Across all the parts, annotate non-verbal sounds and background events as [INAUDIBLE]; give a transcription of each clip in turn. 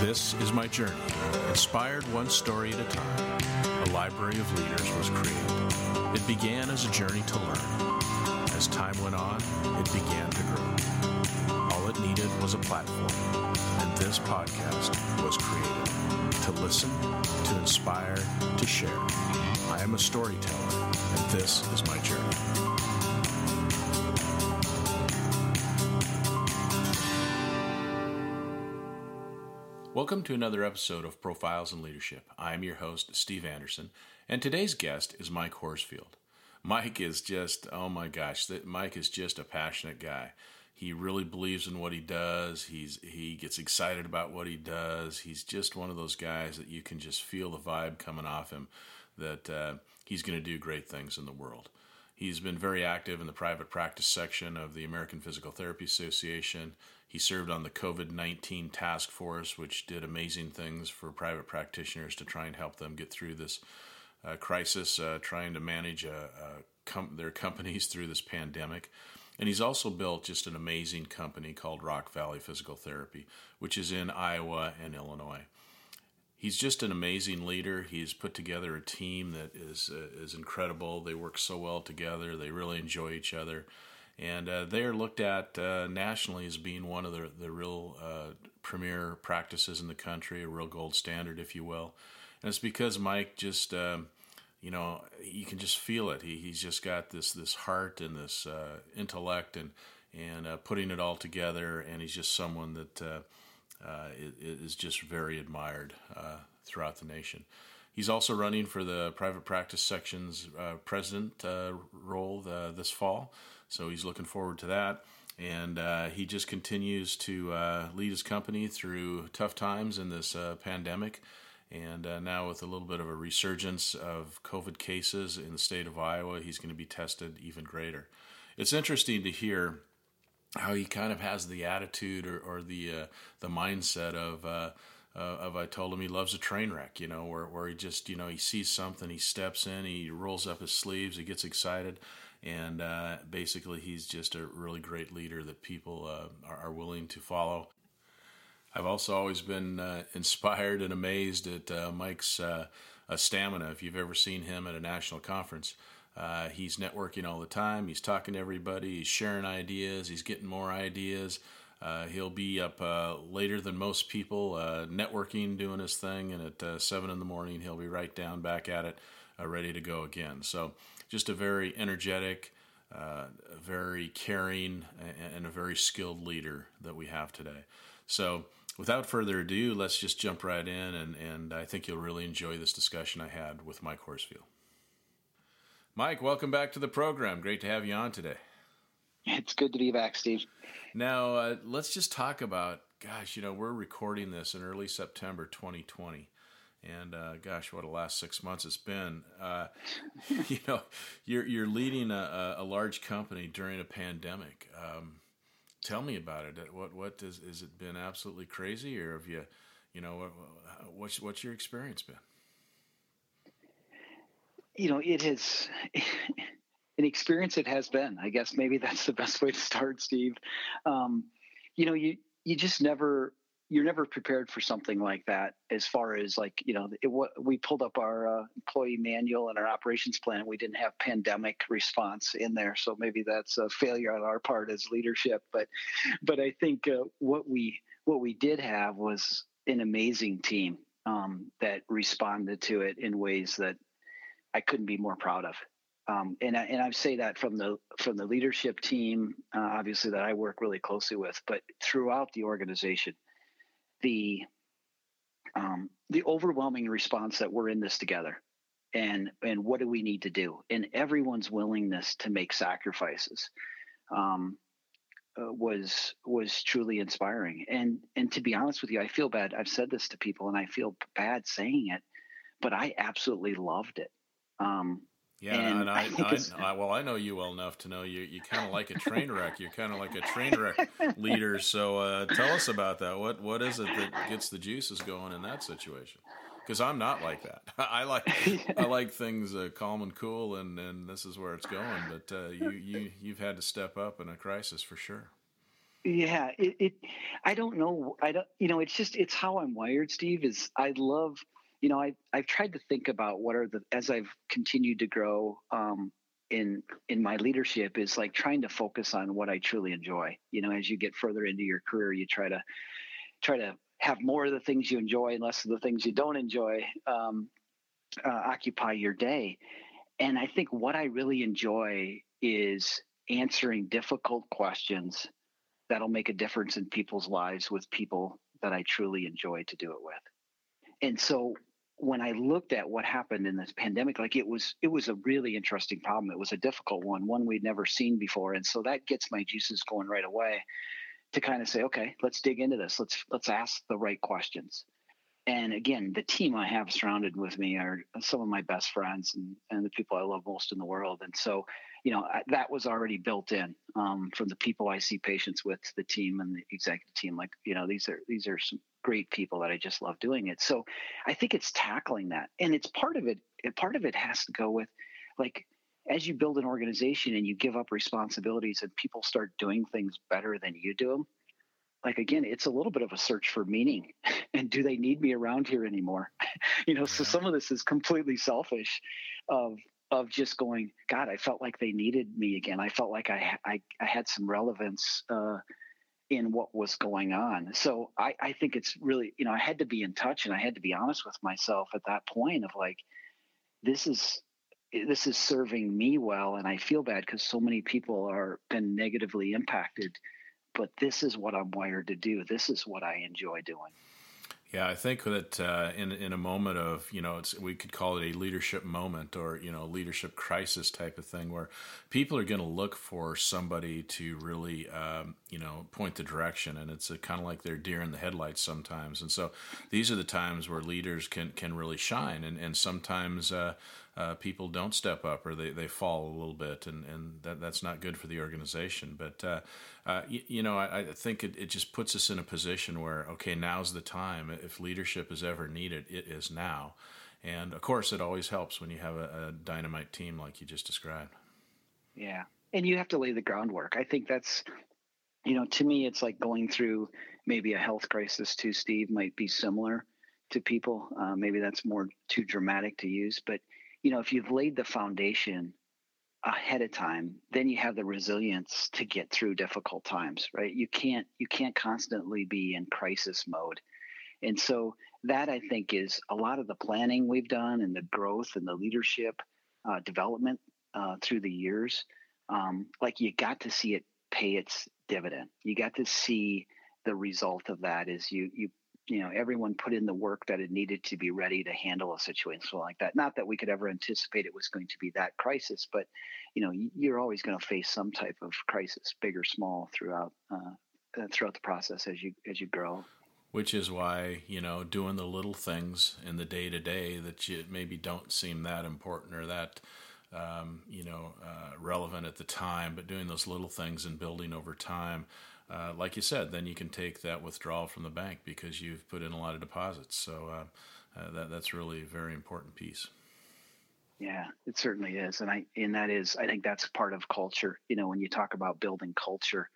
This is my journey. Inspired one story at a time, a library of leaders was created. It began as a journey to learn. As time went on, it began to grow. All it needed was a platform, and this podcast was created to listen, to inspire, to share. I am a storyteller, and this is my journey. Welcome to another episode of Profiles in Leadership. I am your host, Steve Anderson, and today's guest is Mike Horsfield. Mike is just, oh my gosh, Mike is just a passionate guy. He really believes in what he does. He's he gets excited about what he does. He's just one of those guys that you can just feel the vibe coming off him that uh, he's going to do great things in the world. He's been very active in the private practice section of the American Physical Therapy Association. He served on the COVID 19 task force, which did amazing things for private practitioners to try and help them get through this uh, crisis, uh, trying to manage uh, uh com- their companies through this pandemic. And he's also built just an amazing company called Rock Valley Physical Therapy, which is in Iowa and Illinois he's just an amazing leader. He's put together a team that is uh, is incredible. They work so well together. They really enjoy each other, and uh, they are looked at uh, nationally as being one of the the real uh, premier practices in the country, a real gold standard, if you will. And it's because Mike just. Um, you know, you can just feel it. He, he's just got this this heart and this uh, intellect and and uh, putting it all together. And he's just someone that uh, is just very admired throughout the nation. He's also running for the private practice section's president role uh, this fall, so he's looking forward to that. And uh, he just continues to lead his company through tough times in this pandemic. And now, with a little bit of a resurgence of COVID cases in the state of Iowa, he's going to be tested even greater. It's interesting to hear how he kind of has the attitude or, or the uh, the mindset of uh, uh, of I told him he loves a train wreck, you know, where where he just you know he sees something, he steps in, he rolls up his sleeves, he gets excited, and uh, basically he's just a really great leader that people uh, are, are, willing to follow. I've also always been uh, [LAUGHS] inspired and amazed at Mike's stamina. If you've ever seen him at a national conference. Uh, he's networking all the time. He's talking to everybody. He's sharing ideas. He's getting more ideas. Uh, he'll be up uh, later than most people, uh, networking, doing his thing, and at uh, seven in the morning, he'll be right down back at it, uh, ready to go again. So, just a very energetic, very caring, and a very skilled leader that we have today. So, without further ado, let's just jump right in, and, and I think you'll really enjoy this discussion I had with Mike Horsfield. Mike, welcome back to the program. Great to have you on today. It's good to be back, Steve. Now, uh, let's just talk about, gosh, you know, we're recording this in early September 2020. And uh, gosh, what a last six months it's been. Uh, [LAUGHS] you know, you're you're leading a, a, large company during a pandemic. Um, tell me about it. What what has, has it been absolutely crazy, or have you, you know, what's what's your experience been? you know, it has [LAUGHS] an experience. It has been. I guess maybe that's the best way to start, Steve. Um, you know, you you just never you're never prepared for something like that. As far as like you know, it, what, we pulled up our uh, employee manual and our operations plan. We didn't have pandemic response in there, so maybe that's a failure on our part as leadership. But but I think uh, what we what we did have was an amazing team um, that responded to it in ways that I couldn't be more proud of. Um, and I, and I say that from the from the leadership team, uh, obviously that I work really closely with, but throughout the organization, the um, the overwhelming response that we're in this together, and and what do we need to do, and everyone's willingness to make sacrifices, um, uh, was was truly inspiring. And and to be honest with you, I feel bad. I've said this to people, and I feel bad saying it, but I absolutely loved it. Um, yeah, and, and I, I, I, well, I know you well enough to know you. You kind of like a train wreck. You're kind of like a train wreck [LAUGHS] leader. So uh, tell us about that. What what is it that gets the juices going in that situation? Because I'm not like that. [LAUGHS] I like I [LAUGHS] like things uh, calm and cool, and, and this is where it's going. But uh, you you you've had to step up in a crisis for sure. Yeah, it, it, I don't know. I don't. You know, it's just it's how I'm wired. Steve is. I love. You know, I I've tried to think about what are the as I've continued to grow. Um, in in my leadership is like trying to focus on what I truly enjoy. You know, as you get further into your career, you try to try to have more of the things you enjoy and less of the things you don't enjoy um, uh, occupy your day. And I think what I really enjoy is answering difficult questions that'll make a difference in people's lives with people that I truly enjoy to do it with. And so when I looked at what happened in this pandemic, like it was it was a really interesting problem. It was a difficult one, one we'd never seen before. And so that gets my juices going right away to kind of say, okay, let's dig into this. Let's let's ask the right questions. And again, the team I have surrounded with me are some of my best friends and, and the people I love most in the world. And so, you know, I, that was already built in um, from the people I see patients with, the team and the executive team. Like, you know, these are these are some great people that I just love doing it. So, I think it's tackling that, and it's part of it. Part of it has to go with, like, as you build an organization and you give up responsibilities and people start doing things better than you do them, like again, it's a little bit of a search for meaning. [LAUGHS] and do they need me around here anymore? [LAUGHS] you know, yeah. so some of this is completely selfish of of just going, God, I felt like they needed me again. I felt like I I, I had some relevance uh, in what was going on. So I, I think it's really, you know, I had to be in touch and I had to be honest with myself at that point of like, this is this is serving me well and i feel bad because so many people are been negatively impacted but this is what i'm wired to do this is what i enjoy doing yeah, I think that uh, in in a moment of you know, we could call it a leadership moment or you know, leadership crisis type of thing, where people are going to look for somebody to really um, you know point the direction, and it's kind of like they're deer in the headlights sometimes. And so these are the times where leaders can can really shine, and and sometimes. Uh, uh, people don't step up or they, they fall a little bit, and, and that, that's not good for the organization. But, uh, uh, you, you, know, I, I think it, it just puts us in a position where, okay, now's the time. If leadership is ever needed, it is now. And of course, it always helps when you have a, a dynamite team like you just described. Yeah. And you have to lay the groundwork. I think that's, you know, to me, it's like going through maybe a health crisis too, Steve, might be similar to people. Uh, maybe that's more too dramatic to use, but you know, if you've laid the foundation ahead of time, then you have the resilience to get through difficult times, right? You can't you can't constantly be in crisis mode. And so that I think is a lot of the planning we've done and the growth and the leadership uh, development uh, through the years. Um, like you got to see it pay its dividend. You got to see the result of that is you you you know everyone put in the work that it needed to be ready to handle a situation like that. Not that we could ever anticipate it was going to be that crisis but you know you're always going to face some type of crisis big or small throughout uh, uh, throughout the process as you as you grow. Which is why you know doing the little things in the day to day that you maybe don't seem that important or that um, you know uh, relevant at the time but doing those little things and building over time uh, like you said, then you can take that withdrawal from the bank because you've put in a lot of deposits. So uh, uh, that that's really a very important piece. Yeah, it certainly is, and I and that is I think that's part of culture. You know, when you talk about building culture,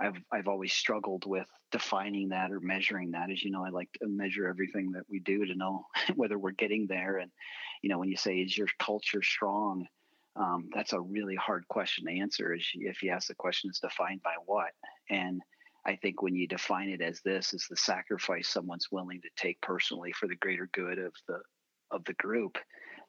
I've I've always struggled with defining that or measuring that. As you know, I like to measure everything that we do to know [LAUGHS] whether we're getting there. And you know, when you say is your culture strong, um, that's a really hard question to answer. is If you ask the question, is defined by what? And I think when you define it as this, is the sacrifice someone's willing to take personally for the greater good of the of the group,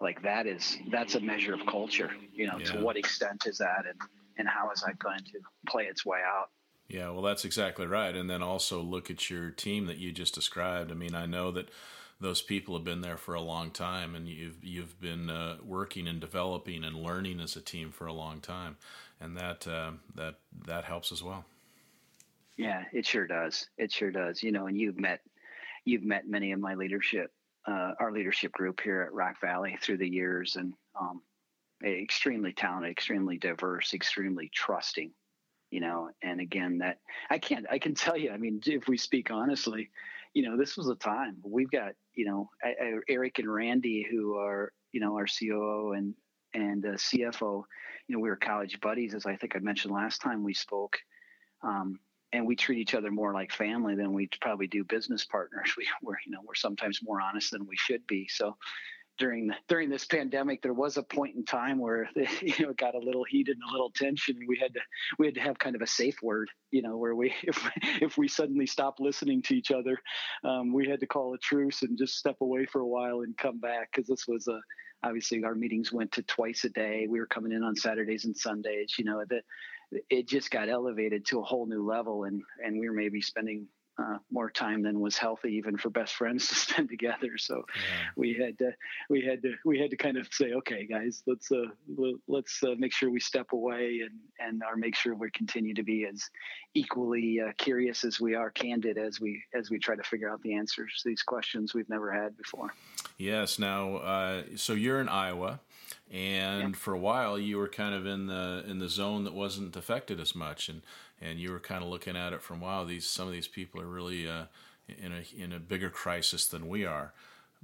like that is that's a measure of culture. You know, yeah. to what extent is that, and and how is that going to play its way out? Yeah, well, that's exactly right. And then also look at your team that you just described. I mean, I know that those people have been there for a long time, and you've you've been uh, working and developing and learning as a team for a long time, and that uh, that that helps as well. Yeah, it sure does. It sure does. You know, and you've met you've met many of my leadership, uh, our leadership group here at Rock Valley through the years, and um, extremely talented, extremely diverse, extremely trusting. You know, and again, that I can't. I can tell you. I mean, if we speak honestly, you know, this was a time we've got, you know, Eric and Randy, who are, you know, our COO and and uh, CFO. You know, we were college buddies, as I think I mentioned last time we spoke. Um, and we treat each other more like family than we probably do business partners. [LAUGHS] We, we're, you know, we're sometimes more honest than we should be. So during during this pandemic, there was a point in time where [LAUGHS] you know it got a little heated and a little tension. We had to we had to have kind of a safe word, you know, where we [LAUGHS] if if we suddenly stopped listening to each other, um, we had to call a truce and just step away for a while and come back because this was a obviously our meetings went to twice a day. We were coming in on Saturdays and Sundays. You know, that it just got elevated to a whole new level, and and we were maybe spending uh, more time than was healthy even for best friends [LAUGHS] to spend together. So yeah. we had to we had to we had to kind of say, okay, guys, let's uh, let's uh, make sure we step away and and our make sure we continue to be as equally uh, curious as we are candid as we as we try to figure out the answers to these questions we've never had before. Yes. Now, uh, so you're in Iowa and for a while you were kind of in the in the zone that wasn't affected as much. And and you were kind of looking at it from wow these some of these people are really uh, in a in a bigger crisis than we are.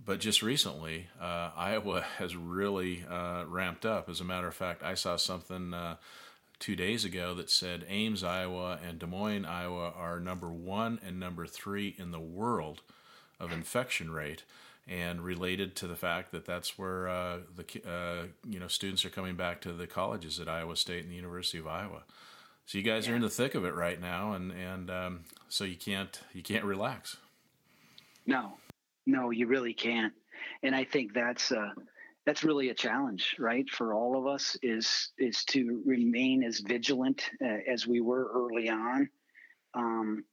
But just recently uh, Iowa [LAUGHS] has really uh, ramped up. As a matter of fact I saw something uh, two days ago that said Ames Iowa and Des Moines Iowa are number one and number three in the world of infection rate and related to the fact that that's where uh, the uh, you know students are coming back to the colleges at Iowa State and the University of Iowa. So you guys yeah. are in the thick of it right now, and and um, so you can't you can't relax. No, no, you really can't, and I think that's uh, that's really a challenge, right, for all of us is is to remain as vigilant uh, as we were early on. Um,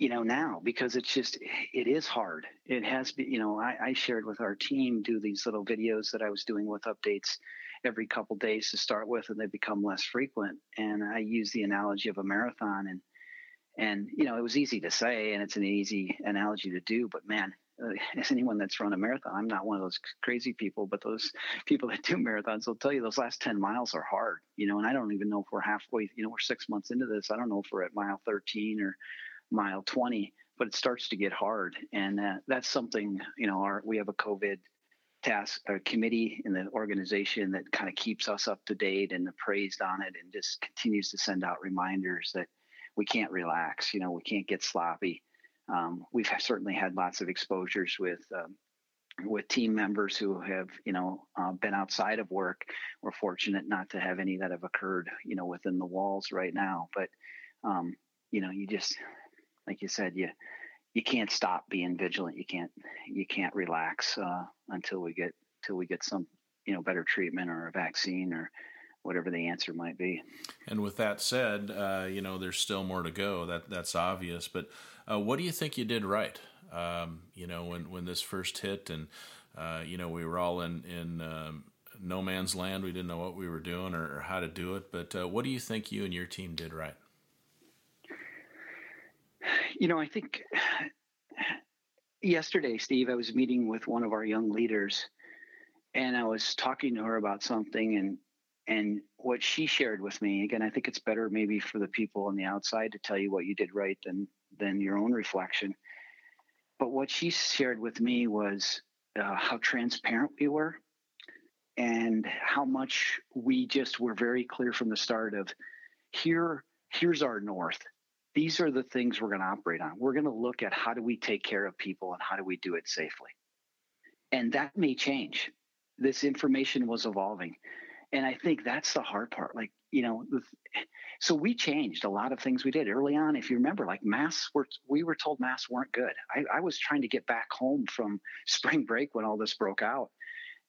you know now because it's just it is hard. It has been you know I, I, shared with our team do these little videos that i was doing with updates every couple days to start with and they become less frequent. And i use the analogy of a marathon and and you know it was easy to say and it's an easy analogy to do but man uh, [LAUGHS] as anyone that's run a marathon i'm not one of those crazy people but those [LAUGHS] people that do marathons will tell you those last 10 miles are hard you know and i don't even know if we're halfway you know we're six months into this i don't know if we're at mile 13 or mile 20, but it starts to get hard. And uh, that's something, you know, our, we have a COVID task or committee in the organization that kind of keeps us up to date and appraised on it and just continues to send out reminders that we can't relax, you know, we can't get sloppy. Um, we've certainly had lots of exposures with um, with team members who have you know uh, been outside of work. We're fortunate not to have any that have occurred you know within the walls right now, but um, you know you just like you said, you you can't stop being vigilant. You can't you can't relax uh, until we get till we get some you know better treatment or a vaccine or whatever the answer might be. And with that said, uh, you know there's still more to go. That that's obvious. But uh, what do you think you did right? Um, you know when when this first hit and uh, you know we were all in in um, no man's land. We didn't know what we were doing or, or how to do it. But uh, what do you think you and your team did right? You know, I think yesterday, Steve, I was meeting with one of our young leaders and I was talking to her about something and and what she shared with me again i think it's better maybe for the people on the outside to tell you what you did right than than your own reflection. But what she shared with me was uh, how transparent we were and how much we just were very clear from the start of here here's our north these are the things we're going to operate on. We're going to look at how do we take care of people and how do we do it safely. And that may change. This information was evolving. And I think that's the hard part. Like, you know, so we changed a lot of things we did early on. If you remember, like masks were, we were told masks weren't good. I, I was trying to get back home from [LAUGHS] spring break when all this broke out.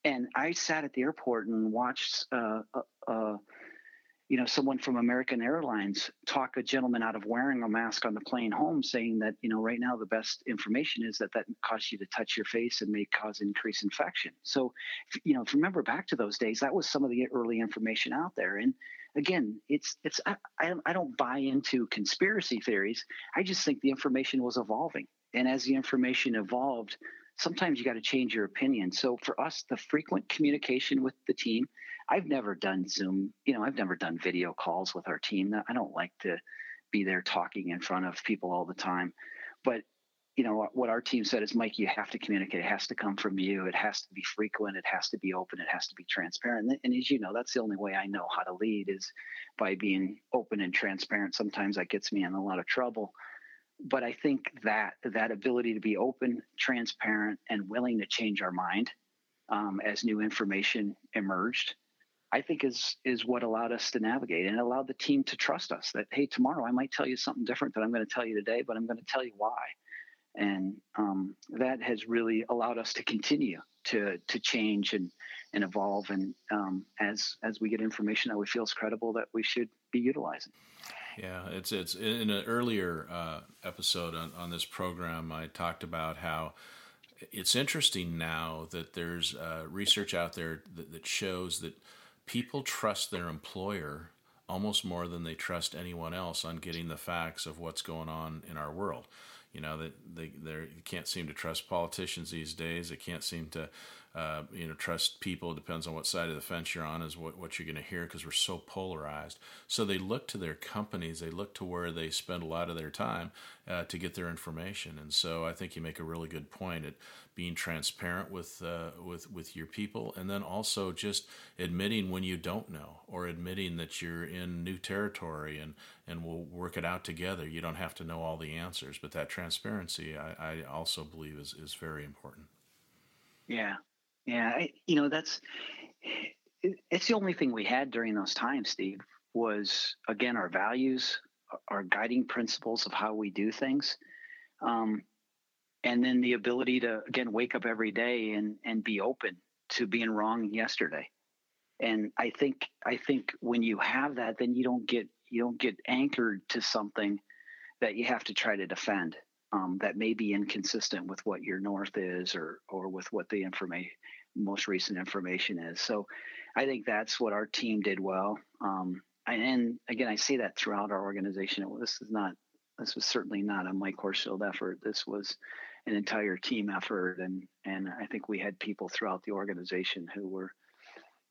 And I sat at the airport and watched uh, uh, uh you know, someone from American Airlines talk a gentleman out of wearing a mask on the plane home, saying that you know right now the best information is that that causes you to touch your face and may cause increased infection. So, you know, if you remember back to those days, that was some of the early information out there. And again, it's it's I, I don't buy into conspiracy theories. I just think the information was evolving, and as the information evolved, sometimes you got to change your opinion. So for us, the frequent communication with the team I've never done Zoom, you know, I've never done video calls with our team. I don't like to be there talking in front of people all the time. But you know what our team said is mike you have to communicate. It has to come from you. It has to be frequent. It has to be open. It has to be transparent. And as you know that's the only way i know how to lead is by being open and transparent. Sometimes that gets me in a lot of trouble. But i think that that ability to be open transparent and willing to change our mind um, as new information emerged I think is is what allowed us to navigate and allowed the team to trust us that hey tomorrow I might tell you something different than I'm going to tell you today but I'm going to tell you why. And um, that has really allowed us to continue to to change and and evolve and um, as as we get information that we feel is credible that we should be utilizing. Yeah it's it's in an earlier uh, episode on, on this program i talked about how it's interesting now that there's uh, research out there that, that shows that people trust their employer almost more than they trust anyone else on getting the facts of what's going on in our world you know that they they can't seem to trust politicians these days. They can't seem to uh, you know trust people. It depends on what side of the fence you're on is what, what you're going to hear because we're so polarized. So they look to their companies. They look to where they spend a lot of their time uh, to get their information. And so I think you make a really good point at being transparent with uh, with with your people, and then also just admitting when you don't know, or admitting that you're in new territory, and and we'll work it out together. You don't have to know all the answers, but that transparency, I, I also believe, is is very important. Yeah, yeah, I, you know that's it's the only thing we had during those times, Steve. Was again our values, our guiding principles of how we do things. Um, and then the ability to again wake up every day and and be open to being wrong yesterday and i think i think when you have that then you don't get you don't get anchored to something that you have to try to defend um, that may be inconsistent with what your north is or or with what the information most recent information is. So i think that's what our team did well. Um, and again i see that throughout our organization. This is not this was certainly not a mike horsfield effort. This was an entire team effort. And and I think we had people throughout the organization who were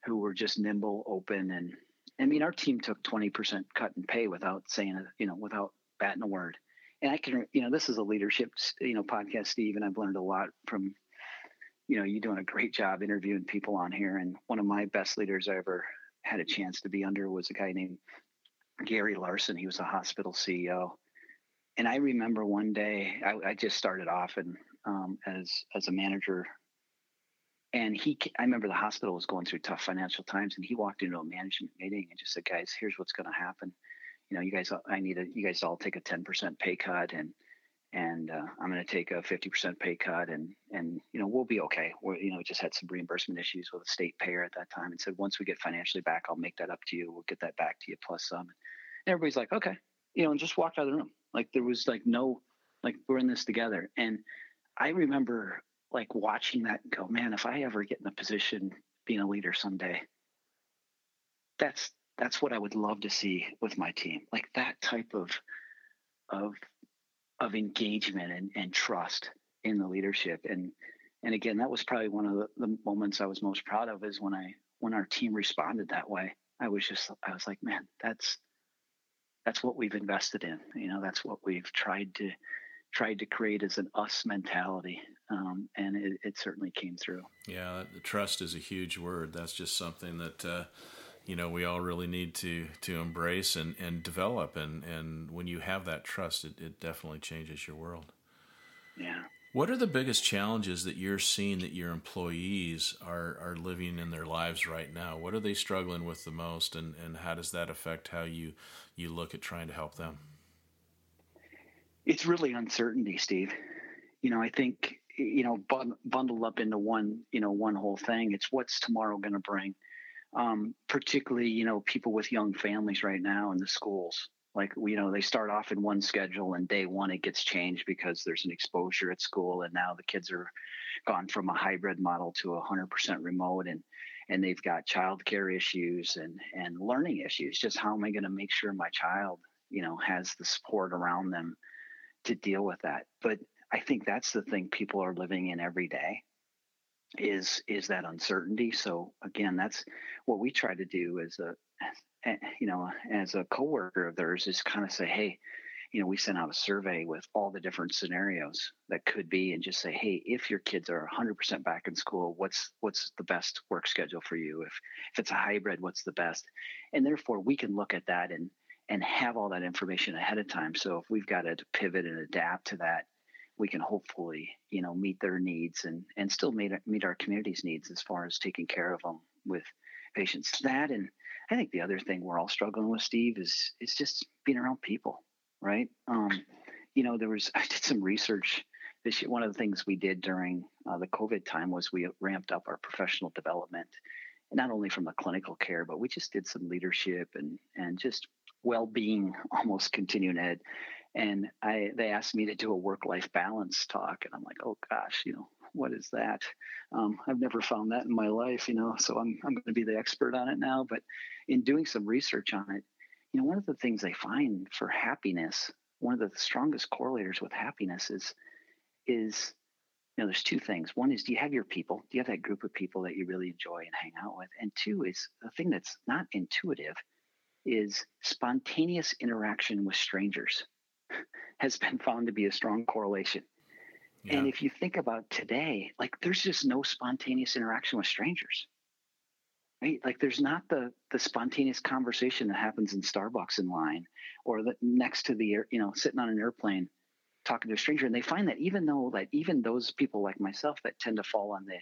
who were just nimble, open and I mean our team took 20% cut in pay without saying it, you know, without batting a word. And I can you know, this is a leadership, you know, podcast Steve and I've learned a lot from you know, you're doing a great job interviewing people on here and one of my best leaders I ever had a chance to be under was a guy named Gary Larson. He was a hospital CEO and I remember one day I, I just started off and um, as as a manager, and he I remember the hospital was going through tough financial times, and he walked into a management meeting and just said, "Guys, here's what's going to happen. You know, you guys, I need a, you guys all take a 10% pay cut, and and uh, I'm going to take a 50% pay cut, and and you know we'll be okay. we you know just had some reimbursement issues with a state payer at that time, and said once we get financially back, I'll make that up to you. We'll get that back to you plus some. And everybody's like, okay, you know, and just walked out of the room. Like there was like no, like we're in this together. And I remember like watching that and go, man, if I ever get in a position being a leader someday, that's that's what I would love to see with my team. Like that type of of of engagement and, and trust in the leadership. And and again, that was probably one of the, the moments I was most proud of is when I when our team responded that way. I was just I was like, man, that's that's what we've invested in. You know, that's what we've tried to tried to create as an us mentality, um, and it, it, certainly came through. Yeah, trust is a huge word. That's just something that. Uh, you know, we all really need to to embrace and, and develop, and, and when you have that trust, it, it definitely changes your world. Yeah. What are the biggest challenges that you're seeing that your employees are, are living in their lives right now? What are they struggling with the most, and, and how does that affect how you you look at trying to help them? It's really uncertainty, Steve. You know, I think you know bundled up into one you know one whole thing. It's what's tomorrow going to bring. Um, particularly, you know, people with young families right now in the schools. Like you know they start off in one schedule and day one it gets changed because there's an exposure at school and now the kids are gone from a hybrid model to a 100% remote and and they've got childcare issues and and learning issues. Just how am i going to make sure my child you know has the support around them to deal with that? But i think that's the thing people are living in every day is is that uncertainty so again that's what we try to do as a eh, you know, as a coworker of theirs is kind of say, hey, you know, we sent out a survey with all the different scenarios that could be, and just say, hey, if your kids are 100% back in school, what's what's the best work schedule for you? If if it's a hybrid, what's the best? And therefore, we can look at that and and have all that information ahead of time. So if we've got to pivot and adapt to that, we can hopefully, you know, meet their needs and and still meet meet our community's needs as far as taking care of them with patients. That and I think the other thing we're all struggling with, Steve, is is just being around people right? Um, you know, there was [LAUGHS] I did some research this year. One of the things we did during uh, the COVID time was we ramped up our professional development, not only from the clinical care, but we just did some leadership and and just well-being, [LAUGHS] almost continuing ed. And I they asked me to do a work-life balance talk, and I'm like, oh gosh, you know, what is that? Um, I've never found that in my life, you know. So I'm I'm going to be the expert on it now. But in doing some research on it, you know, one of the things they find for happiness, one of the strongest correlators with happiness is, is, you know, there's two things. One is, do you have your people? Do you have that group of people that you really enjoy and hang out with? And two is the thing that's not intuitive is spontaneous interaction with strangers [LAUGHS] has been found to be a strong correlation. Yeah. And if you think about today, like there's just no spontaneous interaction with strangers right like there's not the the spontaneous conversation that happens in starbucks in line or the, next to the air you know sitting on an airplane talking to a stranger and they find that even though like even those people like myself that tend to fall on the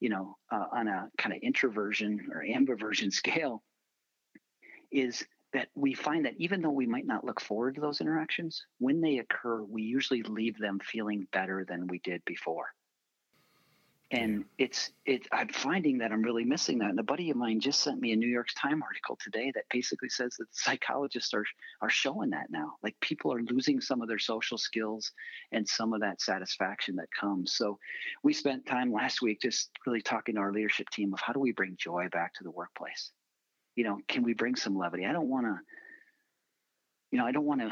you know uh, on a kind of introversion or ambiversion [LAUGHS] scale is that we find that even though we might not look forward to those interactions when they occur we usually leave them feeling better than we did before. And it's it i'm finding that i'm really missing that. And a buddy of mine just sent me a new york times article today that basically says that psychologists are are showing that now. Like people are losing some of their social skills and some of that satisfaction that comes. So we spent time last week just really talking to our leadership team of how do we bring joy back to the workplace you know can we bring some levity i don't want to you know i don't want to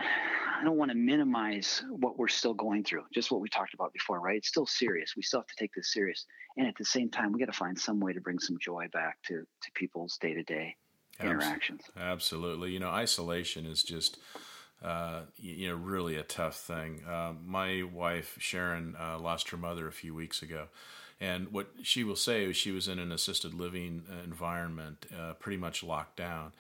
I don't want to minimize what we're still going through, just what we talked about before, right? It's still serious. We still have to take this serious. And at the same time, we got to find some way to bring some joy back to, to people's day to day interactions. Absolutely. You know, isolation is just, uh, you know, really a tough thing. Uh, my wife, Sharon, uh, lost her mother a few weeks ago. And what she will say is she was in an assisted living environment, uh, pretty much locked down.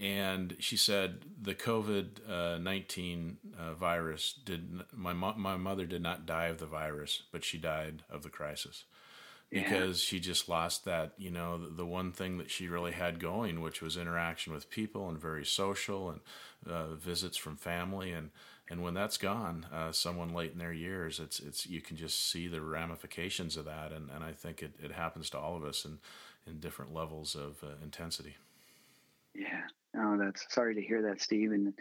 And she said the COVID uh, nineteen uh, virus did my mo- my mother did not die of the virus, but she died of the crisis. Because yeah. she just lost that you know the, the, one thing that she really had going, which was interaction with people and very social and uh, visits from family. And and when that's gone, uh, someone late in their years, it's it's you can just see the ramifications of that, and, and I think it, it happens to all of us in in different levels of uh, intensity. Yeah, Oh, that's sorry to hear that, Steve. And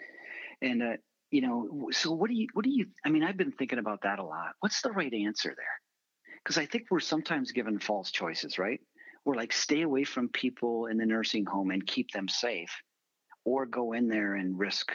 and uh, you know, so what do you what do you? I mean, I've been thinking about that a lot. What's the right answer there? Because I think we're sometimes given false choices, right? We're like, stay away from people in the nursing home and keep them safe, or go in there and risk,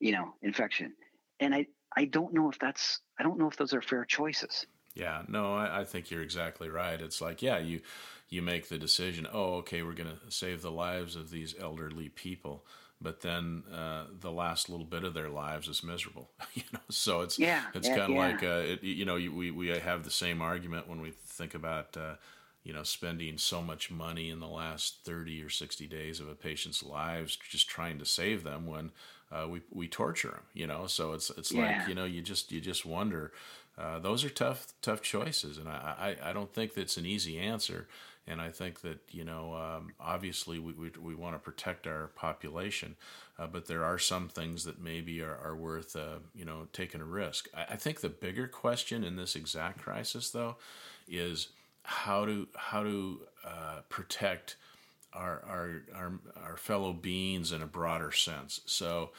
you know, infection. And I I don't know if that's I don't know if those are fair choices. Yeah, no, I, I think you're exactly right. It's like, yeah, you you make the decision, oh, okay, we're going to save the lives of these elderly people, but then uh, the last little bit of their lives is miserable. [LAUGHS] you know, so it's yeah, it's yeah, kind of yeah. like uh, it, you know we we have the same argument when we think about. Uh, you know, spending so much money in the last 30 or 60 days of a patient's lives just trying to save them when uh, we, we torture them, you know? So it's, it's like, you know, you just, you just wonder, uh, those are tough, tough choices. And I, I, I don't think that's an easy answer. And I think that, you know, um, obviously we, we, we want to protect our population, uh, but there are some things that maybe are, are worth, uh, you know, taking a risk. I, I, think the bigger question in this exact crisis, though, is how to, how to uh, protect our, our, our, our fellow beings in a broader sense. So,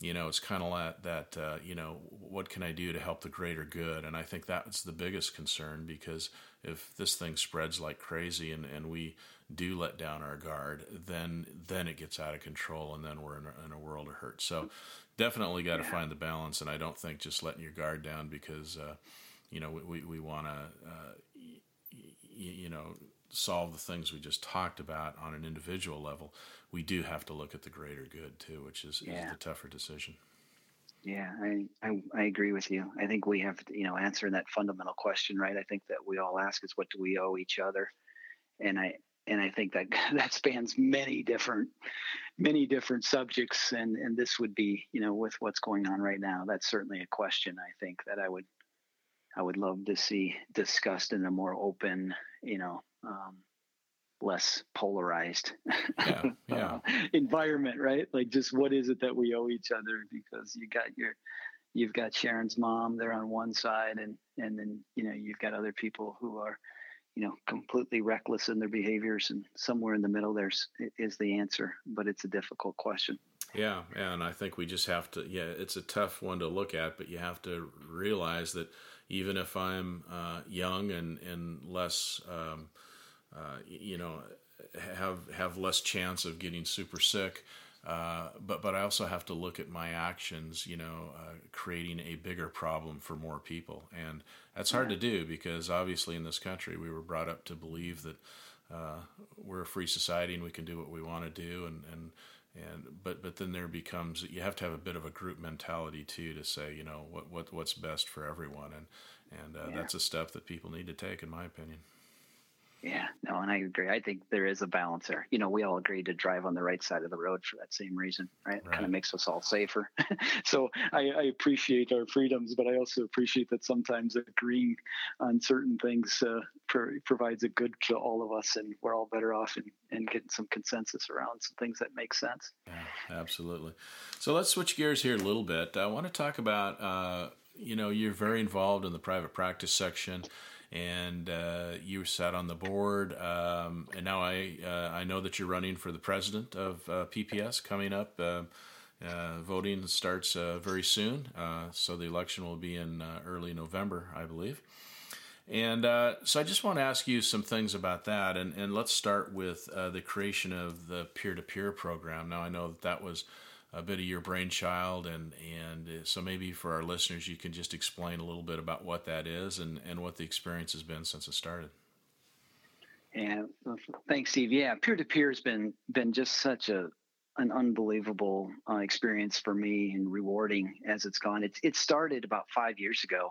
you know it's kind of like that uh, you know what can i do to help the greater good and i think that's the biggest concern because if this thing spreads like crazy and, and we do let down our guard then then it gets out of control and then we're in a, in a world of hurt so definitely got to yeah. find the balance and i don't think just letting your guard down because uh, you know we, we want to uh, y- you know solve the things we just talked about on an individual level we do have to look at the greater good too, which is, yeah. is the tougher decision. Yeah, I, I, I agree with you. I think we have to, you know answering that fundamental question, right? I think that we all ask is what do we owe each other, and I and I think that [LAUGHS] that spans many different many different subjects, and and this would be you know with what's going on right now, that's certainly a question I think that I would I would love to see discussed in a more open, you know, um, less polarized yeah, [LAUGHS] yeah. uh, environment, right? Like just what is it that we owe each other? Because you got your you've got Sharon's mom there on one side and and then you know you've got other people who are you know completely reckless in their behaviors and somewhere in the middle there's is the answer but it's a difficult question yeah and i think we just have to yeah it's a tough one to look at but you have to realize that even if i'm uh, young and and less um, uh, you know, have have less chance of getting super sick. Uh, but but I also have to look at my actions, you know, uh, creating a bigger problem for more people, and that's hard yeah. to do because obviously in this country we were brought up to believe that uh, we're a free society and we can do what we want to do, and and and but but then there becomes you have to have a bit of a group mentality too to say you know what what what's best for everyone, and and uh, yeah. that's a step that people need to take, in my opinion. Yeah, no, and I agree. I think there is a balance there. You know, we all agree to drive on the right side of the road for that same reason, right? right. Kind of makes us all safer. [LAUGHS] so I, I, appreciate our freedoms, but I also appreciate that sometimes agreeing on certain things uh, pro- provides a good to all of us, and we're all better off in, in getting some consensus around some things that make sense. Yeah, absolutely. So let's switch gears here a little bit. I want to talk about, uh, you know, you're very involved in the private practice section and uh, you sat on the board. Um, and now I uh, I know that you're running for the president of uh, PPS coming up. Uh, uh, voting starts very soon, so the election will be in early November, I believe. And so I just want to ask you some things about that, and, and let's start with the creation of the peer-to-peer program. Now I know that that was a bit of your brainchild, and and so maybe for our listeners, you can just explain a little bit about what that is and and what the experience has been since it started. Yeah, thanks, Steve. Yeah, peer to peer has been been just such a an unbelievable uh, experience for me and rewarding as it's gone. It it started about five years ago,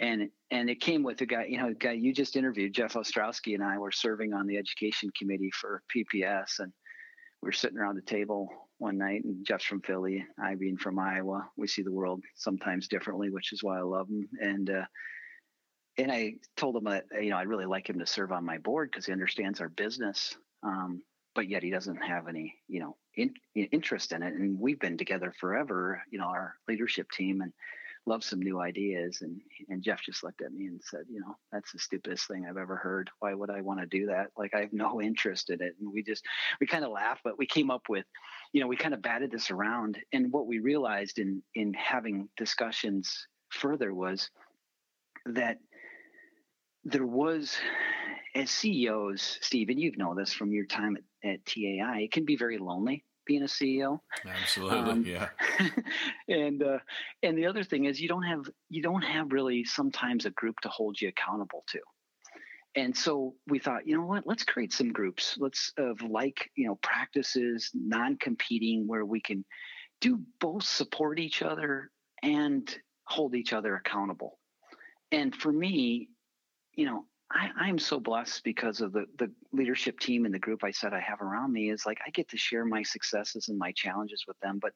and and it came with a guy, you know, a guy you just interviewed, Jeff Ostrowski, and I were serving on the education committee for PPS, and we are sitting around the table one night, and Jeff's from Philly, I being from Iowa. We see the world sometimes differently, which is why I love him. And uh, and I told him that you know I'd really like him to serve on my board because he understands our business, um, but yet he doesn't have any you know in, interest in it. And we've been together forever, you know, our leadership team, and love some new ideas. And and Jeff just looked at me and said, you know, that's the stupidest thing I've ever heard. Why would I want to do that? Like I have no [LAUGHS] interest in it. And we just we kind of laughed, but we came up with, you know, we kind of batted this around. And what we realized in in having discussions further was that there was as CEOs, Steve, and you know this from your time at, at TAI, it can be very lonely being a CEO. Absolutely, um, yeah. [LAUGHS] and uh, and the other thing is you don't have you don't have really sometimes a group to hold you accountable to. And so we thought, you know what? Let's create some groups. Let's of like you know practices, non-competing, where we can do both support each other and hold each other accountable. And for me, you know, I, am so blessed because of the the leadership team and the group I said I have around me is like I get to share my successes and my challenges with them. But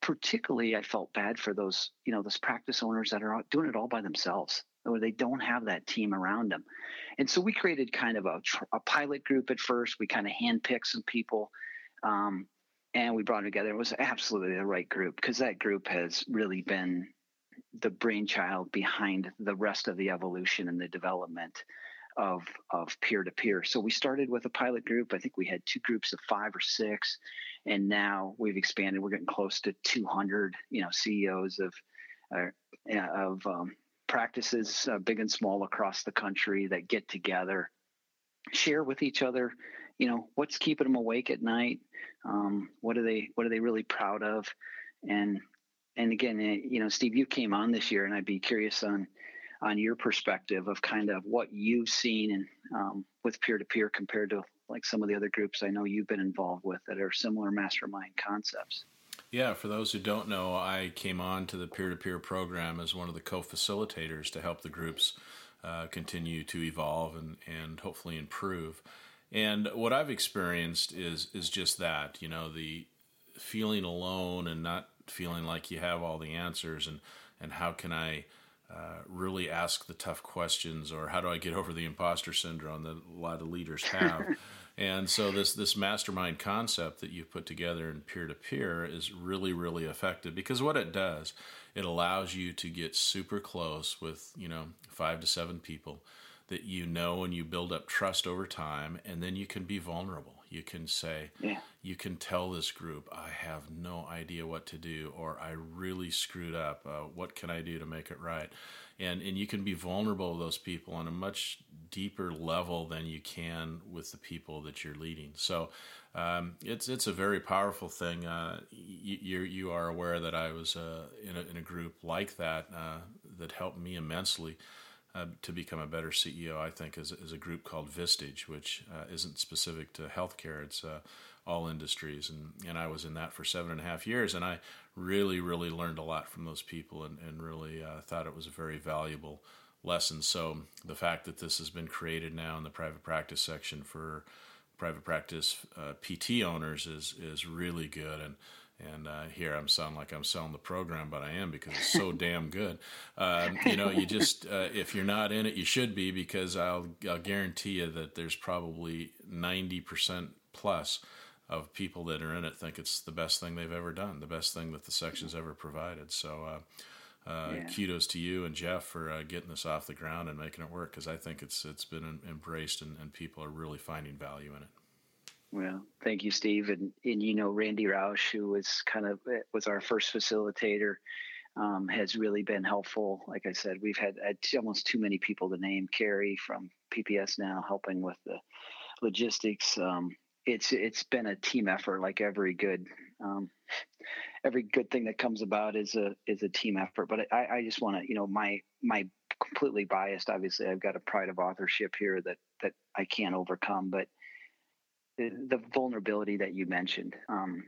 particularly, I felt bad for those you know those practice owners that are doing it all by themselves or they don't have that team around them. And so we created kind of a, a pilot group at first. We kind of handpicked some people. Um, and we brought them together. It was absolutely the right group because that group has really been the brainchild behind the rest of the evolution and the development of of peer to peer. So we started with a pilot group. I think we had two groups of five or six, and now we've expanded. We're getting close to 200, you know, CEOs of uh, of um, practices, uh, big and small, across the country that get together, share with each other. You know, what's keeping them awake at night? Um, what are they What are they really proud of? And and again, eh, you know, Steve, you came on this year, and I'd be curious on on your perspective of kind of what you've seen and um, with peer to peer compared to like some of the other groups I know you've been involved with that are similar mastermind concepts. Yeah, for those who don't know, I came on to the peer to peer program as one of the co facilitators to help the groups uh, continue to evolve and, and hopefully improve. And what I've experienced is is just that, you know, the feeling alone and not feeling like you have all the answers and and how can I uh, really ask the tough questions or how do I get over the imposter syndrome that a lot of leaders have. [LAUGHS] and so this this mastermind concept that you've put together in peer to peer is really really effective because what it does it allows you to get super close with you know five to seven people that you know and you build up trust over time and then you can be vulnerable you can say yeah. you can tell this group i have no idea what to do or i really screwed up uh, what can i do to make it right and and you can be vulnerable to those people on a much deeper level than you can with the people that you're leading so um, it's it's a very powerful thing. Uh, you you are aware that I was uh, in, a, in a group like that uh, that helped me immensely uh, to become a better CEO, I think, is, is a group called Vistage, which uh, isn't specific to healthcare. It's uh, all industries. And, and I was in that for seven and a half years. And I really, really learned a lot from those people and, and really uh, thought it was a very valuable lesson. So the fact that this has been created now in the private practice section for private practice uh, PT owners is, is really good. And and uh, here I'm sounding like I'm selling the program, but I am because it's so [LAUGHS] damn good. Um, you know, you just uh, if you're not in it, you should be because I'll I'll guarantee you that there's probably ninety percent plus of people that are in it think it's the best thing they've ever done, the best thing that the section's ever provided. So. Uh, uh, yeah. kudos to you and Jeff for uh, getting this off the ground and making it work because I think it's it's been embraced and, and people are really finding value in it. Well, thank you, Steve, and and you know Randy Roush, who was kind of eh, was our first facilitator, um, has really been helpful. Like I said, we've had, had almost too many people to name. Carrie from PPS now helping with the logistics. Um, it's it's been a team effort, like every good um, every good thing that comes about is a is a team effort. But I, I just want to, you know, my my completely biased. Obviously, I've got a pride of authorship here that that I can't overcome, but the, vulnerability that you mentioned. Um,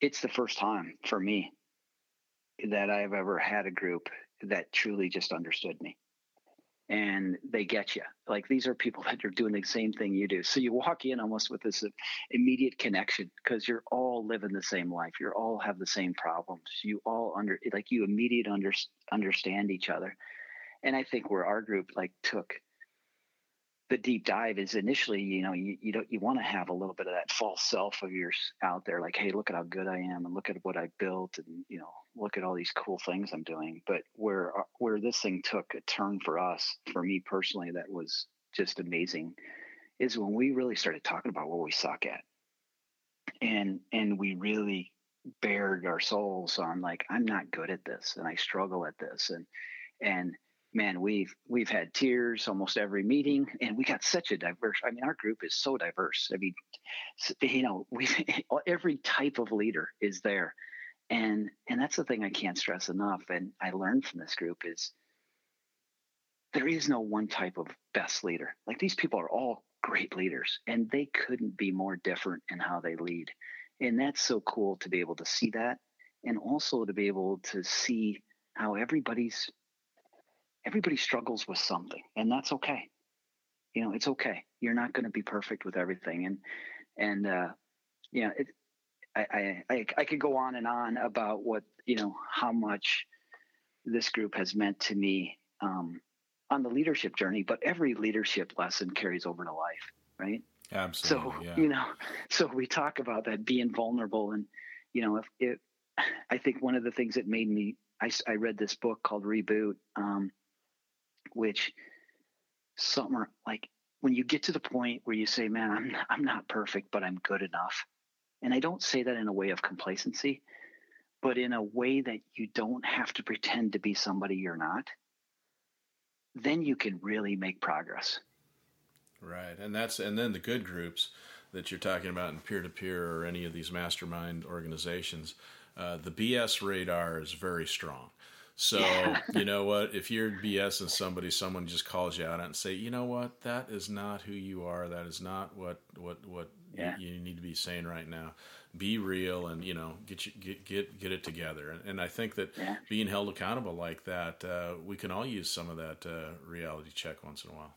it's the first time for me that I've ever had a group that truly just understood me. And they get you. Like these are people [LAUGHS] that are doing the same thing you do. So you walk in almost with this immediate connection because you're all living the same life. You all have the same problems. You all under like you immediate under, understand each other. And I think where our group like took the deep dive is initially, you know, you, you don't you want to have a little bit of that false self of yours out there, like, hey, look at how good I am, and look at what I built, and you know, look at all these cool things I'm doing. But where uh, where this thing took a turn for us, for me personally, that was just amazing, is when we really started talking about what we suck at, and and we really bared our souls on like, I'm not good at this, and I struggle at this, and and man, we've we've had tears almost every meeting, and we got such a diverse. I mean, our group is so diverse. I mean, you know, we [LAUGHS] every type of leader is there, and and that's the thing I can't stress enough. And I learned from this group is there is no one type of best leader. Like these people are all great leaders, and they couldn't be more different in how they lead. And that's so cool to be able to see that, and also to be able to see how everybody's everybody struggles with something, and that's okay. You know, it's okay. You're not going to be perfect with everything, and and uh, you know, it, I, I I could go on and on about what you know how much this group has meant to me um, on the leadership journey, but every leadership lesson carries over to life, right? Absolutely. So yeah. you know, so we talk about that being vulnerable, and you know, if it, I think one of the things that made me I, I read this book called Reboot, um, which somewhere like when you get to the point where you say, "Man, I'm I'm not perfect, but I'm good enough," and I don't say that in a way of complacency, but in a way that you don't have to pretend to be somebody you're not. Then you can really make progress. Right, and that's and then the good groups that you're talking about in peer to peer or any of these mastermind organizations, uh, the BS radar is very strong. So yeah. [LAUGHS] you know what? If you're BSing somebody, someone just calls you out and say, you know what, that is not who you are. That is not what what what yeah. you, you, need to be saying right now. Be real and you know get you, get get get it together. And, and I think that yeah. being held accountable like that, uh, we can all use some of that uh, reality check once in a while.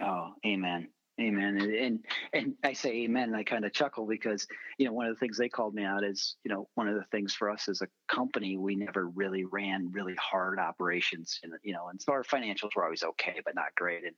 Oh, amen. Amen. And, and, and I say amen. And I kind of chuckle because, you know, one of the things they called me out is, you know, one of the things for us as a company, we never really ran really hard operations and, you know, and so our financials were always okay, but not great. And,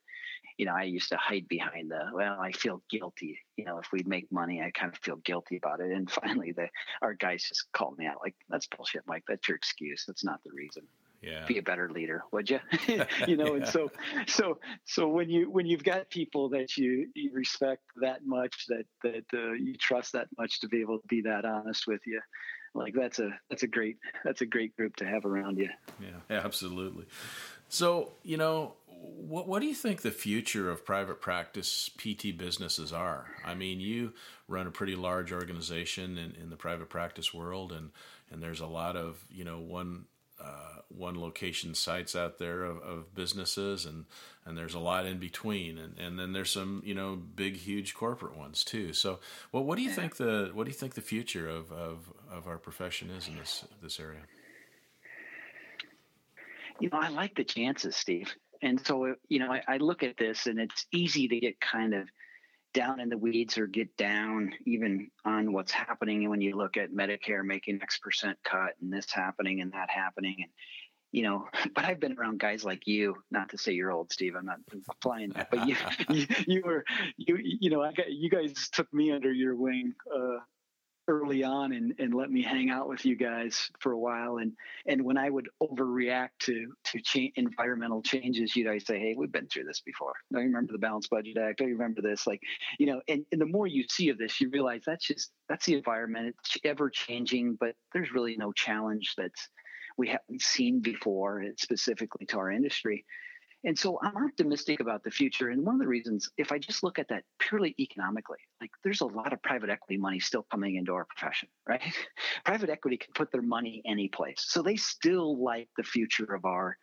you know, I used to hide behind the, well, I feel guilty. You know, if we make money, I kind of feel guilty about it. And [LAUGHS] finally the, our guys just called me out like, that's bullshit, Mike. That's your excuse. That's not the reason yeah. be a better leader would you [LAUGHS] [LAUGHS] you know yeah. and so so so when you when you've got people that you, you respect that much that that uh, you trust that much to be able to be that honest with you like that's a that's a great that's a great group to have around you yeah absolutely so you know what what do you think the future of private practice PT businesses are? I mean, you run a pretty large organization in, in the private practice world, and and there's a lot of you know one uh, one location sites out there of, of, businesses and and there's a lot in between. And, and then there's some you know big huge corporate ones too. So well what do you think the what do you think the future of, of, of our profession is in this this area? You know I like the chances Steve. And so you know I, I look at this and it's easy to get kind of down in the weeds or get down even on what's happening when you look at Medicare making X percent cut and this happening and that happening and you know, [LAUGHS] but I've been around guys like you. Not to say you're old, Steve. I'm not implying that, but you, you, [LAUGHS] [LAUGHS] you, were, you, you know, I got you guys took me under your wing uh, early on and, and let me hang out with you guys for a while. And and when I would overreact to to change, environmental changes, you guys say, "Hey, we've been through this before. Don't you remember the Balanced Budget Act? Don't you remember this?" Like, you know, and, and the more you see of this, you realize that's just that's the environment. It's ever changing, but there's really no challenge that's we haven't seen before, specifically to our industry. And so I'm optimistic about the future. And one of the reasons, if I just look at that purely economically, like there's a lot of private equity money still coming into our profession, [LAUGHS] right? private equity can put their money any place. So they still like the future of our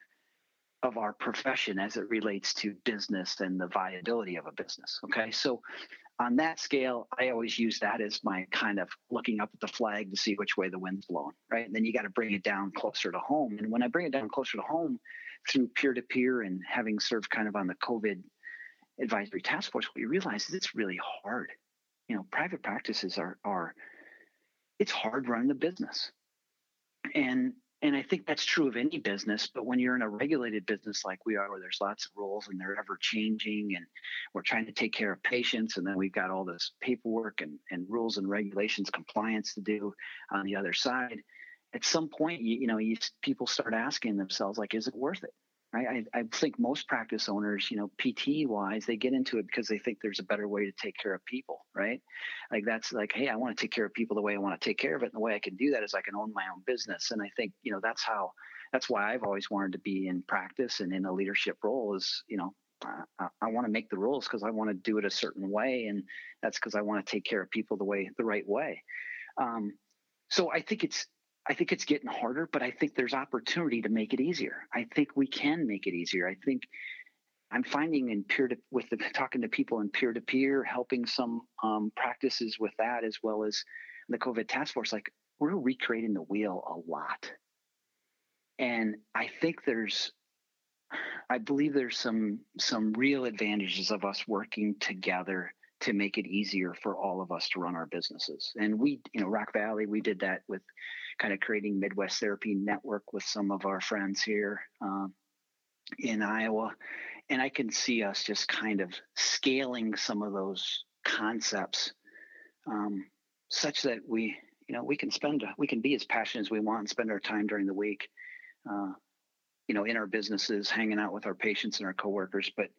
of our profession as it relates to business and the viability of a business. Okay. So on that scale, I always use that as my kind of looking up at the flag to see which way the wind's blowing, right? And then you got to bring it down closer to home. And when I bring it down closer to home, through peer to peer and having served kind of on the COVID advisory task force, what you realize is it's really hard. You know, private practices are are it's hard running the business. And and I think that's true of any business, but when you're in a regulated business like we are, where there's lots of rules and they're ever changing, and we're trying to take care of patients, and then we've got all this paperwork and, and rules and regulations, compliance to do on the other side, at some point, you, you know, you, people start asking themselves, like, is it worth it? Right? I, I think most practice owners, you know, PT wise, they get into it because they think there's a better way to take care of people, right? Like that's like, hey, I want to take care of people the way I want to take care of it, and the way I can do that is I can own my own business. And I think, you know, that's how, that's why I've always wanted to be in practice and in a leadership role. Is you know, I, I want to make the rules because I want to do it a certain way, and that's because I want to take care of people the way the right way. Um, so I think it's I think it's getting harder, but I think there's opportunity to make it easier. I think we can make it easier. I think I'm finding in peer to with the, talking to people in peer to peer, helping some um, practices with that as well as the COVID task force. Like we're recreating the wheel a lot, and I think there's, I believe there's some some real advantages of us working together to make it easier for all of us to run our businesses. And we, you know, Rock Valley, we did that with kind of creating Midwest Therapy Network with some of our friends here um, in Iowa. And I can see us just kind of scaling some of those concepts um, such that we, you know, we can spend, we can be as passionate as we want and spend our time during the week, uh, you know, in our businesses, hanging out with our patients and our coworkers. But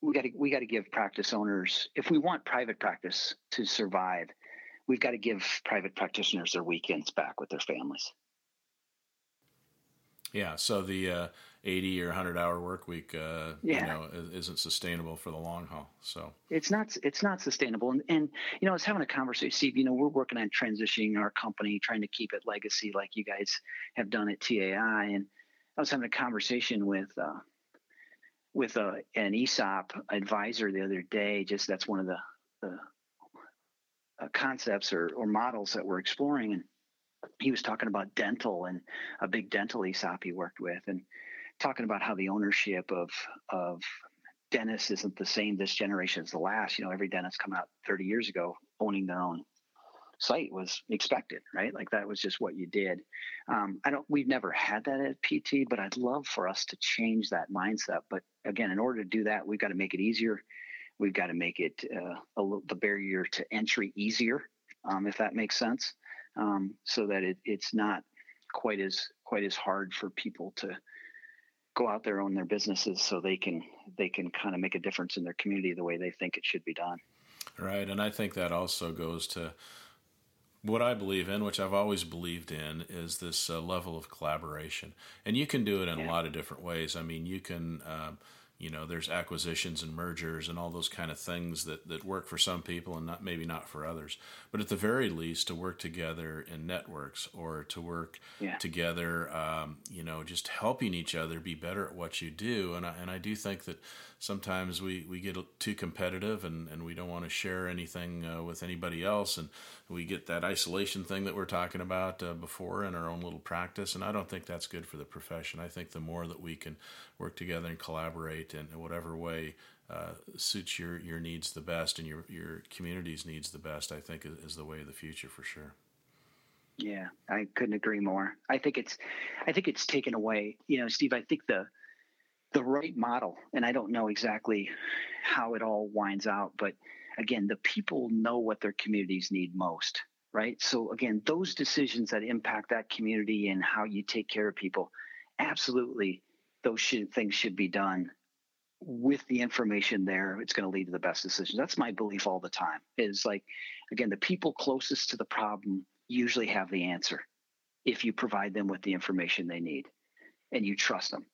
we got to we got to give practice owners, if we want private practice to survive, we've got to give private practitioners their weekends back with their families. Yeah, so the uh, 80 or 100 hour work week, uh, yeah. you know, isn't sustainable for the long haul. So it's not, it's not sustainable. And, and, you know, I was having a conversation, Steve, you know, we're working on transitioning our company, trying to keep it legacy like you guys have done at TAI. And I was having a conversation with, uh, with a, an ESOP advisor the other day, just that's one of the, the uh, concepts or, or models that we're exploring. And he was talking about dental and a big dental ESOP he worked with, and talking about how the ownership of of dentists isn't the same this generation as the last. You know, every dentist come out 30 years ago owning their own site was expected, right? Like that was just what you did. Um, I don't. We've never had that at PT, but I'd love for us to change that mindset. But again, in order to do that, we've got to make it easier. We've got to make it uh, the barrier to entry easier, um, if that makes sense, um, so that it, it's not quite as quite as hard for people to go out there own their businesses so they can they can kind of make a difference in their community the way they think it should be done. Right, and I think that also goes to what I believe in, which I've always believed in, is this uh, level of collaboration, and you can do it in yeah. a lot of different ways. I mean, you can. Um, you know there's acquisitions and mergers and all those kind of things that, that work for some people and not maybe not for others but at the very least to work together in networks or to work yeah. together um, you know just helping each other be better at what you do and I, and I do think that sometimes we, we get too competitive and, and we don't want to share anything uh, with anybody else and we get that isolation thing that we're talking about uh, before in our own little practice and I don't think that's good for the profession I think the more that we can work together and collaborate in whatever way uh, suits your, your needs the best and your, your community's needs the best I think is, is the way of the future for sure yeah, I couldn't agree more. I think it's, I think it's taken away. You know, Steve. I think the the right model. And I don't know exactly how it all winds out, but again, the people know what their communities need most, right? So again, those decisions that impact that community and how you take care of people, absolutely, those should, things should be done with the information there. It's going to lead to the best decisions. That's my belief all the time. Is like, again, the people closest to the problem usually have the answer if you provide them with the information they need and you trust them.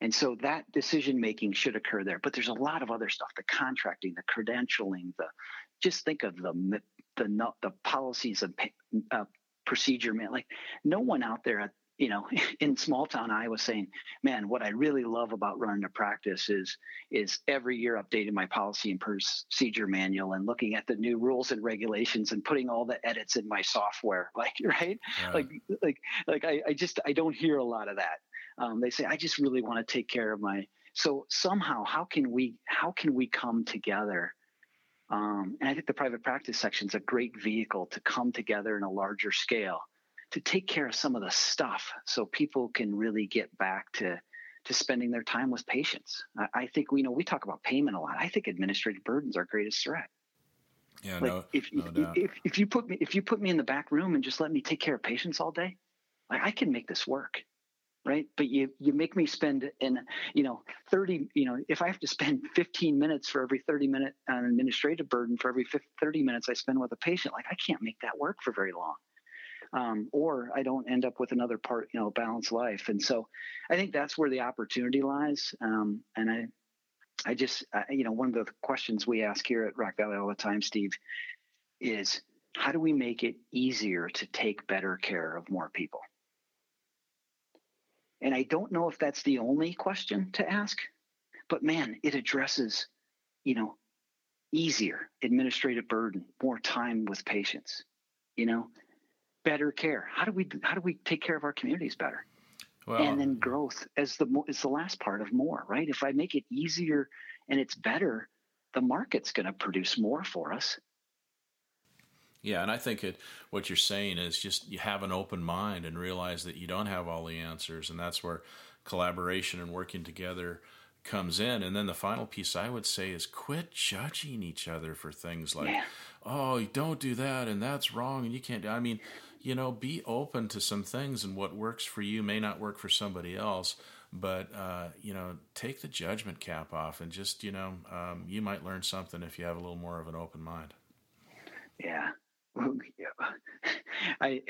And so that decision making should occur there. But there's a lot of other stuff: the contracting, the credentialing, the just think of the the the policies of uh, procedure. Man, like no one out there, you know, [LAUGHS] in small town Iowa, saying, "Man, what I really love about running a practice is is every year updating my policy and procedure manual and looking at the new rules and regulations and putting all the edits in my software." [LAUGHS] Like, right? right. Like, like, like I, I just I don't hear a lot of that um, they say i just really want to take care of my so somehow how can we how can we come together? Um, and i think the private practice section is a great vehicle to come together in a larger scale to take care of some of the stuff so people can really get back to to spending their time with patients. I, I think we you know we talk about payment a lot. I think administrative burdens our greatest threat. Yeah, like no, if, no if, doubt. if, if you put me if you put me in the back room and just let me take care of patients all day, like I can make this work right? But you you make me spend in you know 30 you know if i have to spend [LAUGHS] 15 minutes for every 30 minute uh, administrative burden for every 30 minutes i spend with a patient like i can't make that work for very long. Um, or i don't end up with another part you know balanced life. And so i think that's where the opportunity lies. Um, and i i just I, you know one of the questions we ask here at rock valley all the time steve is how do we make it easier to take better care of more people and I don't know if that's the only question to ask, but man, it addresses, you know, easier administrative burden, more time with patients, you know, better care. How do we how do we take care of our communities better? Well, and then growth as the is the last part of more, right? If I make it easier and it's better, the market's going to produce more for us yeah, and I think it, what you're saying is just you have an open mind and realize that you don't have all the answers, and that's where collaboration and working together comes in. And then the final piece I would say is quit judging each other for things like, yeah. oh, don't do that, and that's wrong, and you can't. Do. I mean, you know, be open to some things, and what works for you may not work for somebody else. But uh, you know, take the judgment cap off, and just you know, um, you might learn something if you have a little more of an open mind. Yeah, [LAUGHS] I,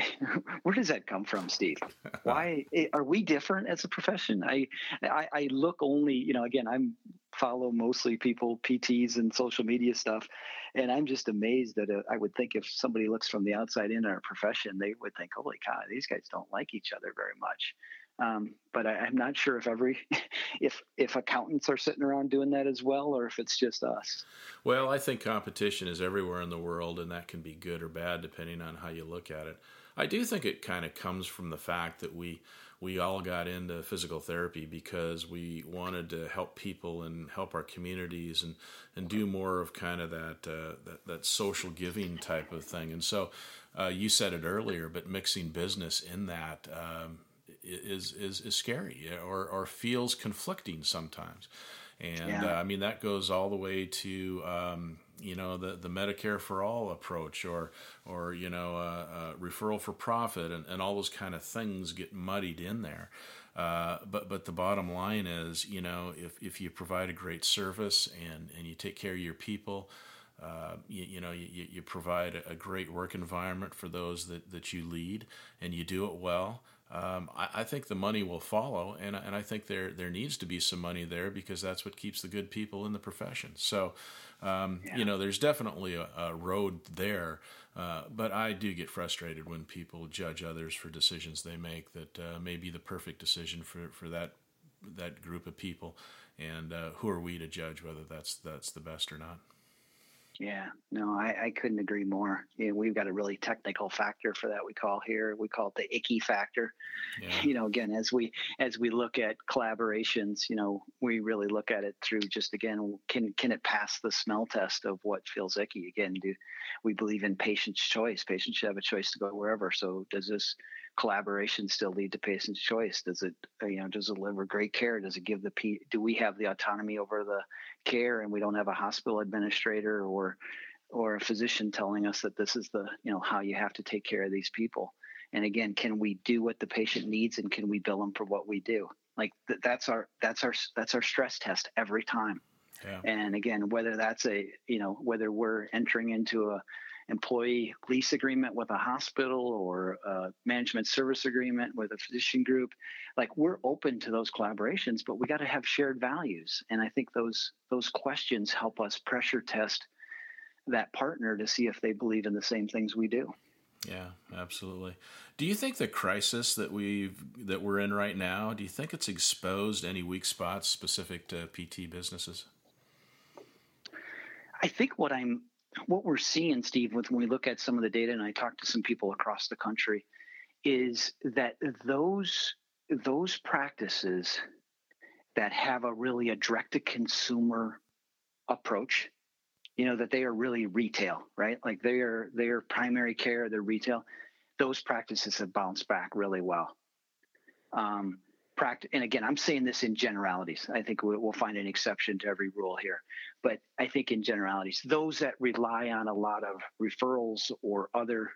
where does that come from, Steve? Why eh, are we different as a profession? I, I, I look only, you know, again, I'm follow mostly people, PTs and social media stuff. And I'm just amazed that uh, I would think if somebody looks from the outside in our profession, they would think, holy cow, these guys don't like each other very much. Um, but I, am not sure if every [LAUGHS] if if accountants are sitting around doing that as well, or if it's just us. Well, I think competition is everywhere in the world, and that can be good or bad depending on how you look at it. I do think it kind of comes from the fact that we we all got into physical therapy because we wanted to help people and help our communities and, and do more of kind of that, uh, that, that social giving type of thing. And so uh, you said it earlier, but mixing business in that um, is is is scary or or feels conflicting sometimes. And yeah. uh, I mean that goes all the way to um, you know the the Medicare for all approach or or you know uh, uh, referral for profit and, and all those kind of things get muddied in there. Uh, but but the bottom line is, you know, if, if you provide a great service and, and you take care of your people, uh, you, you, know you, you provide a great work environment for those that, that you lead, and you do it well um, I, I, think the money will follow, and, and I think there there needs to be some money there because that's what keeps the good people in the profession. So, um, yeah. you know, there's definitely a, a road there, uh, but I do get frustrated when people judge others for decisions they make that uh, may be the perfect decision for, for that that group of people, and uh, who are we to judge whether that's that's the best or not? Yeah, no, I, I couldn't agree more. You know, we've got a really technical factor for that. We call here we call it the icky factor. Yeah. You know, again, as we as we look at collaborations, you know, we really look at it through just again, can can it pass the smell test of what feels icky? Again, do we believe in patient's choice? Patients should have a choice to go wherever. So does this collaboration still lead to patient's choice? Does it, uh, you know, does it deliver great care? Does it give the P? Do we have the autonomy over the care, and we don't have a hospital administrator or or a physician telling us that this is the, you know, how you have to take care of these people? And again, can we do what the patient needs, and can we bill them for what we do? Like th- that's our that's our that's our stress test every time. Yeah. And again, whether that's a you know whether we're entering into a employee lease agreement with a hospital or a management service agreement with a physician group. Like we're open to those collaborations but we got to have shared values. And i think those those questions help us pressure test that partner to see if they believe in the same things we do. Yeah absolutely. Do you think the crisis that we've that we're in right now do you think it's exposed any weak spots specific to pt businesses? I think what I'm what we're seeing, Steve, with when we look at some of the data, and I talk to some people across the country, is that those those practices that have a really a direct to consumer approach, you know, that they are really retail, right? Like they are they are primary care, they're retail. Those practices have bounced back really well. Um, practice and again i'm saying this in generalities i think we'll find an exception to every rule here but i think in generalities those that rely on a lot of referrals or other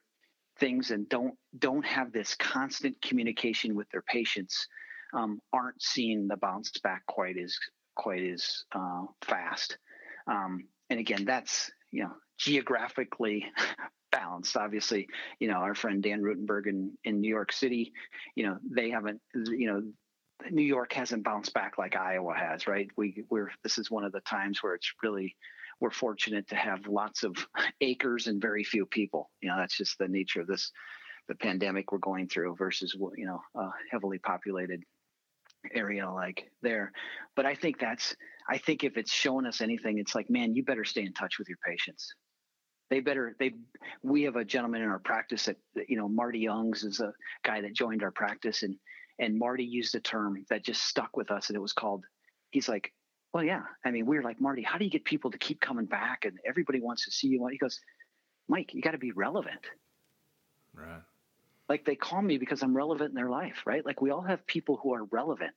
things and don't don't have this constant communication with their patients um, aren't seeing the bounce back quite as quite as uh, fast um, and again that's you know geographically [LAUGHS] balanced. Obviously, you know, our friend Dan Rutenberg in, in New York City, you know, they haven't, you know, New York hasn't bounced back like Iowa has, right? We we're this is one of the times where it's really we're fortunate to have lots of [LAUGHS] acres and very few people. You know, that's just the nature of this the pandemic we're going through versus you know a heavily populated area like there. But I think that's I think if it's shown us anything, it's like, man, you better stay in touch with your patients. They better they we have a gentleman in our practice that you know Marty Youngs is a guy that joined our practice and and Marty used a term that just stuck with us, and it was called. He's like, "Well, yeah. I mean, we are like Marty. How do you get people to keep coming back? And everybody wants to see you." He goes, "Mike, you got to be relevant." Right. Like they call me because I'm relevant in their life, right? Like we all have people who are relevant.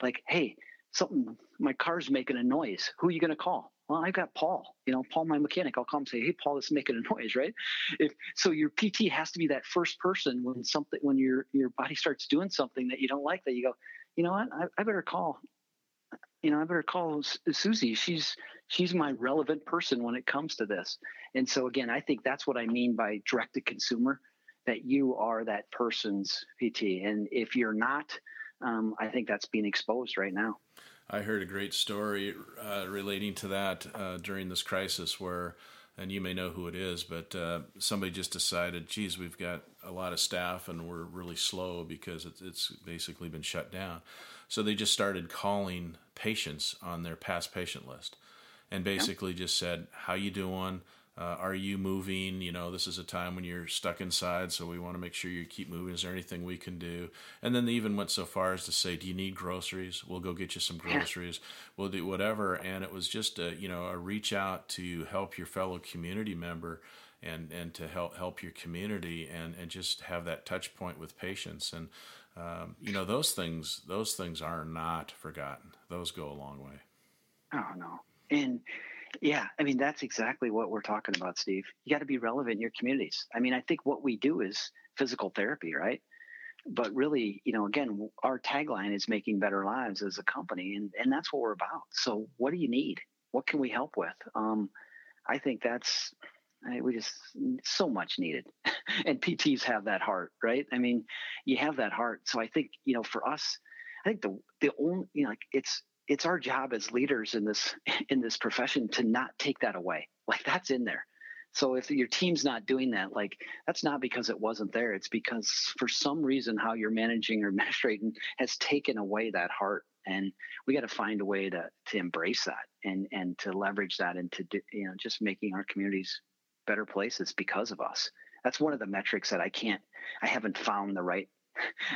Like, hey, something, my car's making a noise. Who are you going to call? Well, I've got Paul, you know, Paul, my mechanic. I'll call him and say, Hey, Paul, this is making a noise, [LAUGHS] right? If so, your PT has to be that first person when something, when your, your body starts doing something that you don't like, that you go, you know what, I, I better call, you know, I better call Susie. She's, she's my relevant person when it comes to this. And so again, I think that's what I mean by direct to consumer, that you are that person's PT. And if you're not, um, I think that's being exposed right now. I heard a great story uh, relating to that uh, during this crisis where, and you may know who it is, but uh, somebody just decided, geez, we've got a lot of staff and we're really slow because it's, it's basically been shut down. So they just started calling patients on their past patient list, and basically just said, "How you doing? Uh, are you moving? You know, this is a time when you're stuck inside, so we want to make sure you keep moving. Is there anything we can do? And then they even went so far as to say, "Do you need groceries? We'll go get you some groceries. We'll do whatever." And it was just a you know a reach out to help your fellow community member and and to help help your community and and just have that touch point with patients and um, you know those things those things are not forgotten. Those go a long way. Oh no, and yeah, I mean, that's exactly what we're talking about, Steve. You got to be relevant in your communities. I mean, I think what we do is physical therapy, right? But really, you know, again, our tagline is making better lives as a company, and, and that's what we're about. So, what do you need? What can we help with? Um, I think that's I, we just so much needed, [LAUGHS] and PTs have that heart, right? I mean, you have that heart. So I think you know, for us, I think the the only you know, like it's it's our job as leaders in this [LAUGHS] in this profession to not take that away. [LAUGHS] Like that's in there. So if your team's not doing that, like that's not because it wasn't there. It's because for some reason how you're managing or [LAUGHS] administrating has taken away that heart. And we got to find a way to to embrace that and and to leverage that and into you know just making our communities better places because of us. That's one of the metrics that I can't. I haven't found the right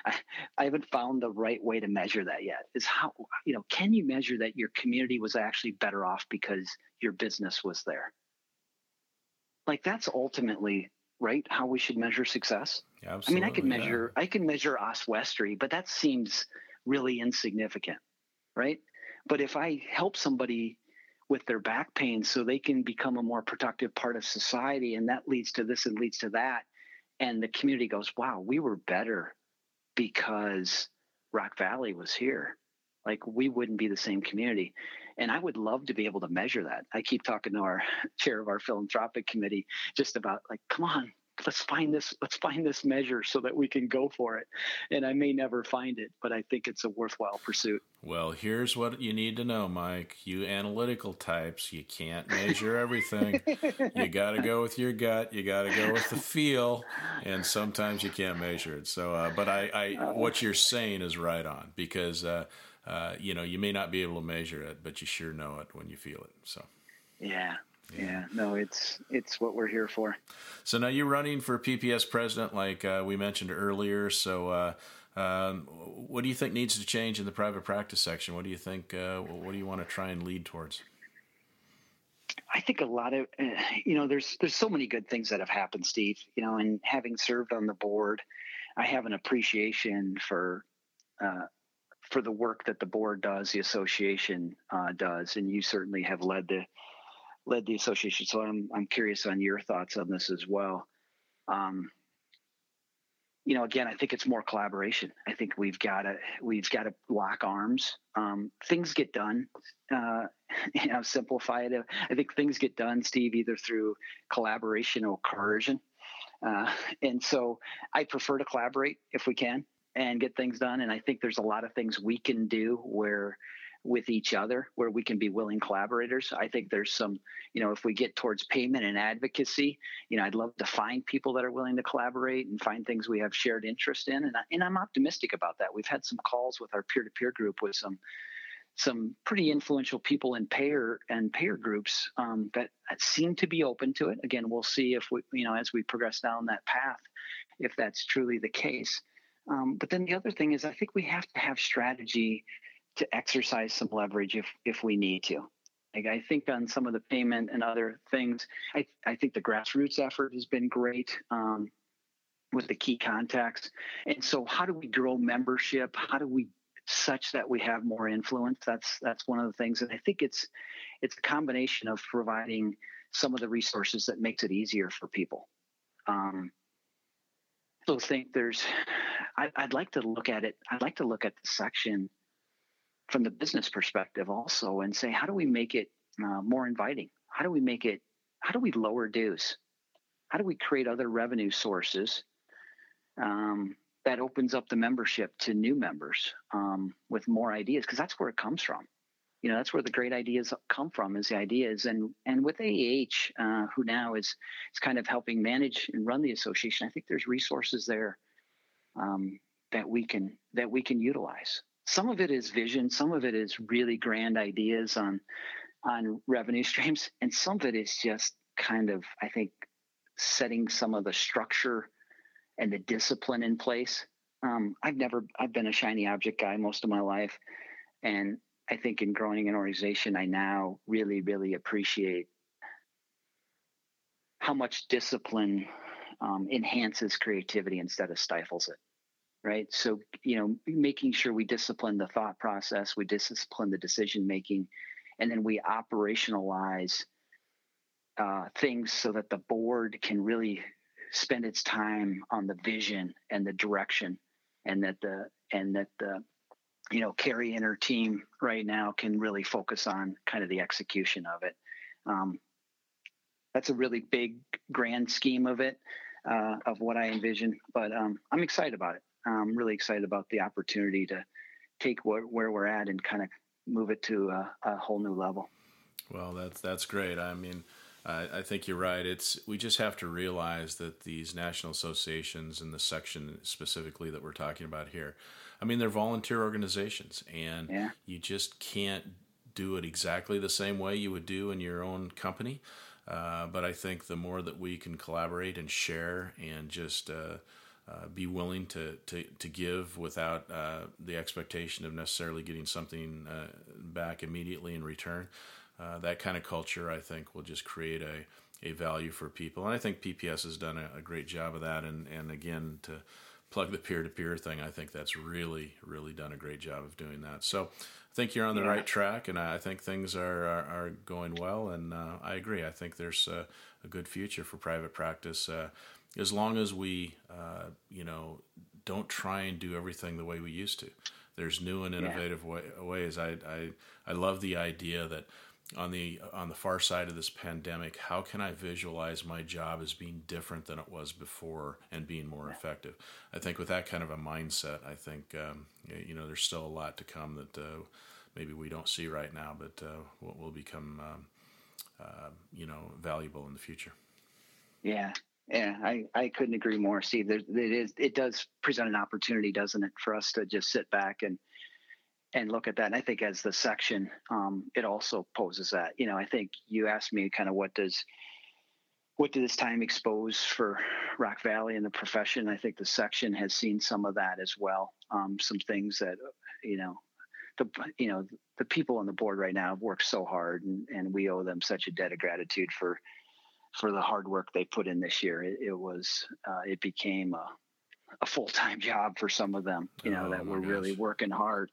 I, [LAUGHS] I haven't found the right way to measure that yet. Is how you know can you measure that your community was actually better off because your business was there? Like that's ultimately right how we should measure success. Absolutely, I mean, I can measure yeah. I can measure Oswestry, but that seems really insignificant, right? But if I help somebody with their back pain so they can become a more productive part of society and that leads to this and leads to that and the community goes wow we were better because Rock Valley was here. Like we wouldn't be the same community. And I would love to be able to measure that. I keep talking to our [LAUGHS] chair of our philanthropic committee just about like, come on, let's find this let's find this measure so that we can go for it. And i may never find it but i think it's a worthwhile pursuit. Well here's what you need to know mike. You analytical types you can't measure everything. [LAUGHS] You got to go with your gut you got to go with the feel and sometimes you can't measure it. So uh, but i, I uh, what you're saying is right on because uh, uh, you know you may not be able to measure it but you sure know it when you feel it so. Yeah yeah. no, it's it's what we're here for. So now you're running for PPS president, like uh, we mentioned earlier. So, uh, um, what do you think needs to change in the private practice section? What do you think? Uh, what do you want to try and lead towards? I think a lot of uh, you know, there's there's so many good things that have happened, Steve. You know, and having served on the board, I have an appreciation for uh, for the work that the board does, the association uh, does, and you certainly have led the led the association. So I'm I'm curious on your thoughts on this as well. Um, you know, again, I think it's more collaboration. I think we've got to we've got to lock arms. Um, things get done. Uh, [LAUGHS] you know, simplify it. I think things get done, Steve, either through collaboration or coercion. Uh, and so, I prefer to collaborate if we can and get things done. And I think there's a lot of things we can do where with each other where we can be willing collaborators. I think there's some, you know, if we get towards payment and advocacy, you know, I'd love to find people that are willing to collaborate and find things we have shared interest in. And, I, and I'm optimistic about that. We've had some calls with our peer-to-peer group with some some pretty influential people in payer and payer groups um, that seem to be open to it. Again, we'll see if we, you know, as we progress down that path, if that's truly the case. Um, but then the other thing is, I think we have to have strategy to exercise some leverage if if we need to. Like I think on some of the payment and other things, I I think the grassroots effort has been great. Um, with the key contacts. And so how do we grow membership? How do we such that we have more influence? That's that's one of the things. And I think it's it's a combination of providing some of the resources that makes it easier for people. Um, so think there's I, I'd like to look at it. I'd like to look at the section from the business perspective also and say how do we make it uh, more inviting how do we make it how do we lower dues how do we create other revenue sources um, that opens up the membership to new members um, with more ideas because that's where it comes from you know, that's where the great ideas come from is the ideas. And, and with AAH, uh, who now is, is kind of helping manage and run the association, I think there's resources there um, that we can, that we can utilize. Some of it is vision. Some of it is really grand ideas on, on revenue [LAUGHS] streams. And some of it is just kind of, I think, setting some of the structure and the discipline in place. Um, I've never, I've been a shiny object guy most of my life. And I think in growing an organization, I now really, really appreciate how much discipline um, enhances creativity instead of stifles it. Right. So, you know, making sure we discipline the thought process, we discipline the decision making, and then we operationalize uh, things so that the board can really spend its time on the vision and the direction and that the and that the you know carrie and her team right now can really focus on kind of the execution of it um, that's a really big grand scheme of it uh, of what i envision but um, i'm excited about it i'm really excited about the opportunity to take where, where we're at and kind of move it to a, a whole new level well that's that's great i mean I, I think you're right. It's we just have to realize that these national associations and the section specifically that we're talking about here, I mean, they're volunteer organizations, and yeah. you just can't do it exactly the same way you would do in your own company. Uh, but I think the more that we can collaborate and share and just uh, uh, be willing to, to, to give without uh, the expectation of necessarily getting something uh, back immediately in return, uh, that kind of culture, I think, will just create a, a value for people. And I think PPS has done a, a great job of that. And, and again, to plug the peer to peer thing, I think that's really, really done a great job of doing that. So I think you're on the yeah. right track, and I think things are, are, are going well. And uh, I agree. I think there's a, a, good future for private practice uh, as long as we, uh, you know, don't try and do everything the way we used to. There's new and innovative yeah. way, ways. I, I I love the idea that on the on the far side of this pandemic how can i visualize my job as being different than it was before and being more effective i think with that kind of a mindset i think um, you know there's still a lot to come that uh, maybe we don't see right now but uh, will, will become um, uh, you know valuable in the future yeah yeah i, I couldn't agree more steve there, it is it does present an opportunity doesn't it for us to just sit back and and look at that. And I think as the section, um, it also poses that. You know, I think you asked me kind of what does what did this time expose for Rock Valley and the profession? I think the section has seen some of that as well. Um, some things that you know the you know the people on the board right now have worked so hard, and, and we owe them such a debt of gratitude for for the hard work they put in this year. It, it was uh, it became a a full time [LAUGHS] job for some of them, you know, oh, that were gosh. really working hard.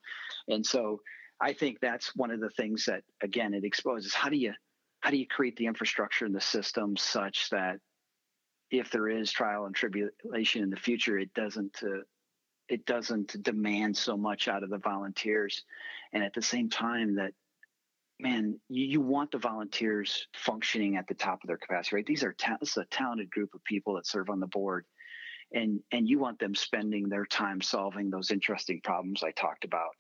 And so I think that's one of the things that again it exposes how do you how do you create the infrastructure and the system such that if there is trial and tribulation in the future, it doesn't uh, it doesn't demand so much out of the volunteers, and at the same time that man, you, you want the volunteers functioning at the top of their capacity, right? These are ta- this is a talented group of people that serve on the board, and and you want them spending their time solving those interesting problems I talked about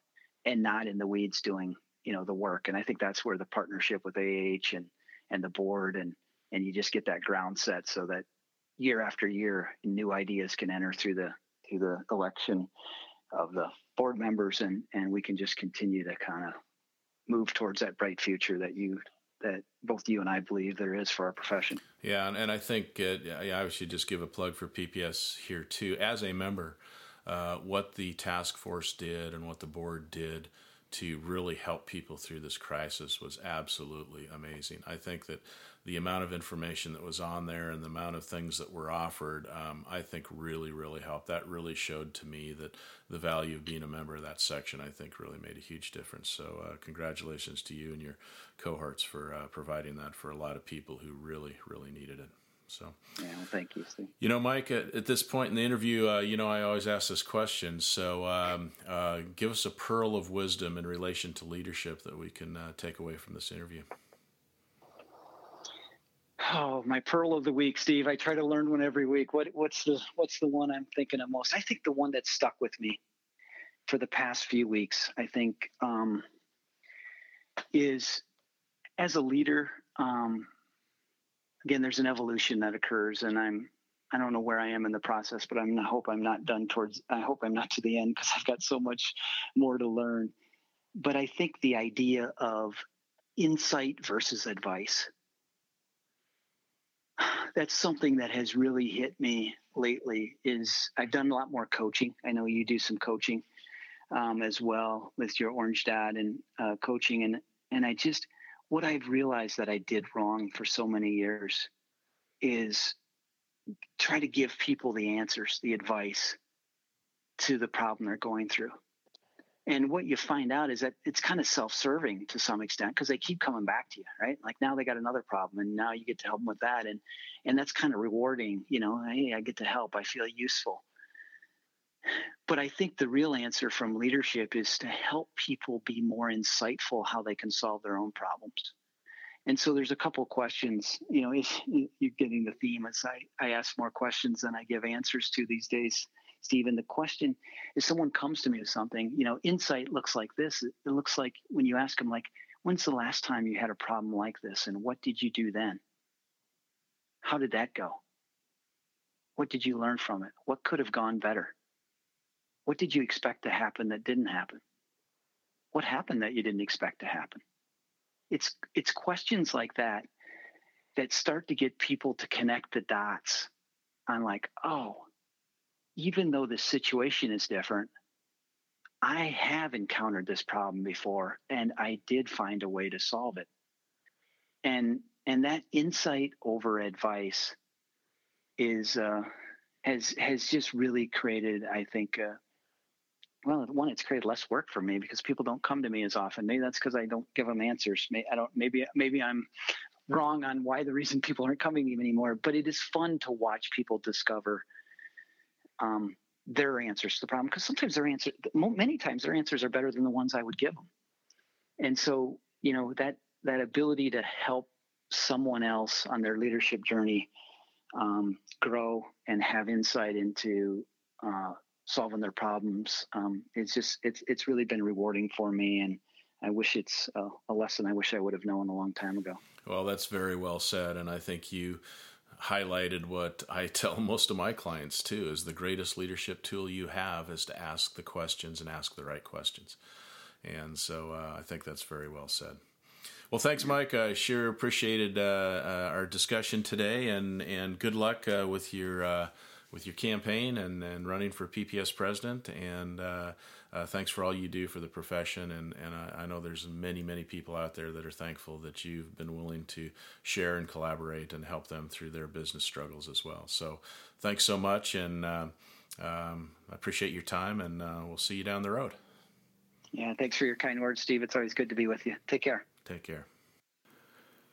and not in the weeds doing you know the work and I think that's where the partnership with AH and and the board and and you just get that ground set so that year after year new ideas can enter through the through the election of the board members and and we can just continue to kind of move towards that bright future that you that both you and I believe there is for our profession. Yeah, and, and I think uh, I should just give a plug for PPS here too. As a member, uh, what the task force did and what the board did to really help people through this crisis was absolutely amazing. I think that the amount of information that was on there and the amount of things that were offered, um, I think really, really helped. That really showed to me that the value of being a member of that section, I think, really made a huge difference. So, uh, congratulations to you and your cohorts for uh, providing that for a lot of people who really, really needed it. So, yeah, well, thank you, Steve. You know, Mike, at, at this point in the interview, uh, you know, I always ask this question. So, um, uh, give us a pearl of wisdom in relation to leadership that we can uh, take away from this interview. Oh, my pearl of the week, Steve. I try to learn one every week. What, what's the what's the one I'm thinking of most? I think the one that stuck with me for the past few weeks. I think um, is as a leader, um, again, there's an evolution that occurs, and I'm I don't know where I am in the process, but I'm, I hope I'm not done towards. I hope I'm not to the end because I've got so much more to learn. But I think the idea of insight versus advice [SIGHS] that's something that has really hit me lately is i've done a lot more coaching i know you do some coaching um, as well with your orange dad and uh, coaching and and i just what i've realized that i did wrong for so many years is try to give people the answers the advice to the problem they're going through. And what you find out is that it's kind of self-serving to some extent because they keep coming back to you right? Like now they got another problem and now you get to help them with that. And and that's kind of rewarding you know hey i get to help. I feel useful but i think the real answer from leadership is to help people be more insightful how they can solve their own problems and so there's a couple questions you know if you're getting the theme as i i ask more questions than i give answers to these days Stephen, the question is someone comes to me with something, you know, insight looks like this. It looks like when you ask them, like, when's the last time you had a problem like this and what did you do then? How did that go? What did you learn from it? What could have gone better? What did you expect to happen that didn't happen? What happened that you didn't expect to happen? It's it's questions like that that start to get people to connect the dots on like, oh, even though the situation is different, I have encountered this problem before and I did find a way to solve it. And and that insight over advice is uh, has has just really created, I think, well, one, it's created less work for me because people don't come to me as often. Maybe that's because I don't give them answers. Maybe I don't. Maybe maybe I'm wrong on why the reason people aren't coming to me anymore. But it is fun to watch people discover um, their answers to the problem because sometimes their answer, many times their answers are better than the ones I would give them. And so, you know, that that ability to help someone else on their leadership journey um, grow and have insight into uh, solving their problems, um, it's just it's it's really been rewarding for me, and I wish it's a, a lesson I wish I would have known a long time ago. Well, that's very well said, and I think you highlighted what I [LAUGHS] tell most of my clients too is the greatest leadership tool you have is to ask the questions and ask the right questions. And so uh, I think that's very well said. Well, thanks, Mike. I sure appreciated uh, uh, our discussion today, and and good luck uh, with your uh, with your campaign and, and running for PPS president. And uh, uh, thanks for all you do for the profession. And, and I, I, know there's many, many people out there that are thankful that you've been willing to share and collaborate and help them through their business struggles as well. So thanks so much. And uh, um, I appreciate your time, and uh, we'll see you down the road. Yeah, thanks for your kind words, Steve. It's always good to be with you. Take care. Take care.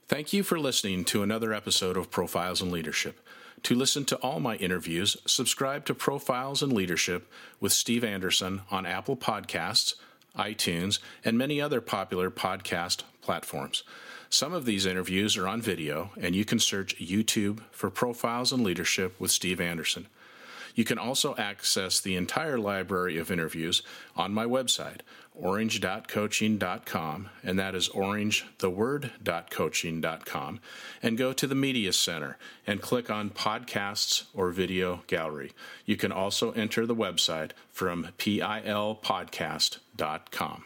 Thank you for listening to another episode of Profiles in Leadership. To listen to all my interviews, subscribe to Profiles in Leadership with Steve Anderson on Apple Podcasts, iTunes, and many other popular podcast platforms. Some of these interviews are on video, and you can search YouTube for Profiles in Leadership with Steve Anderson. You can also access the entire library of interviews on my website, orange.coaching.com, and that is orange, the word, coaching.com, and go to the Media Center and click on Podcasts or Video Gallery. You can also enter the website from pilpodcast.com.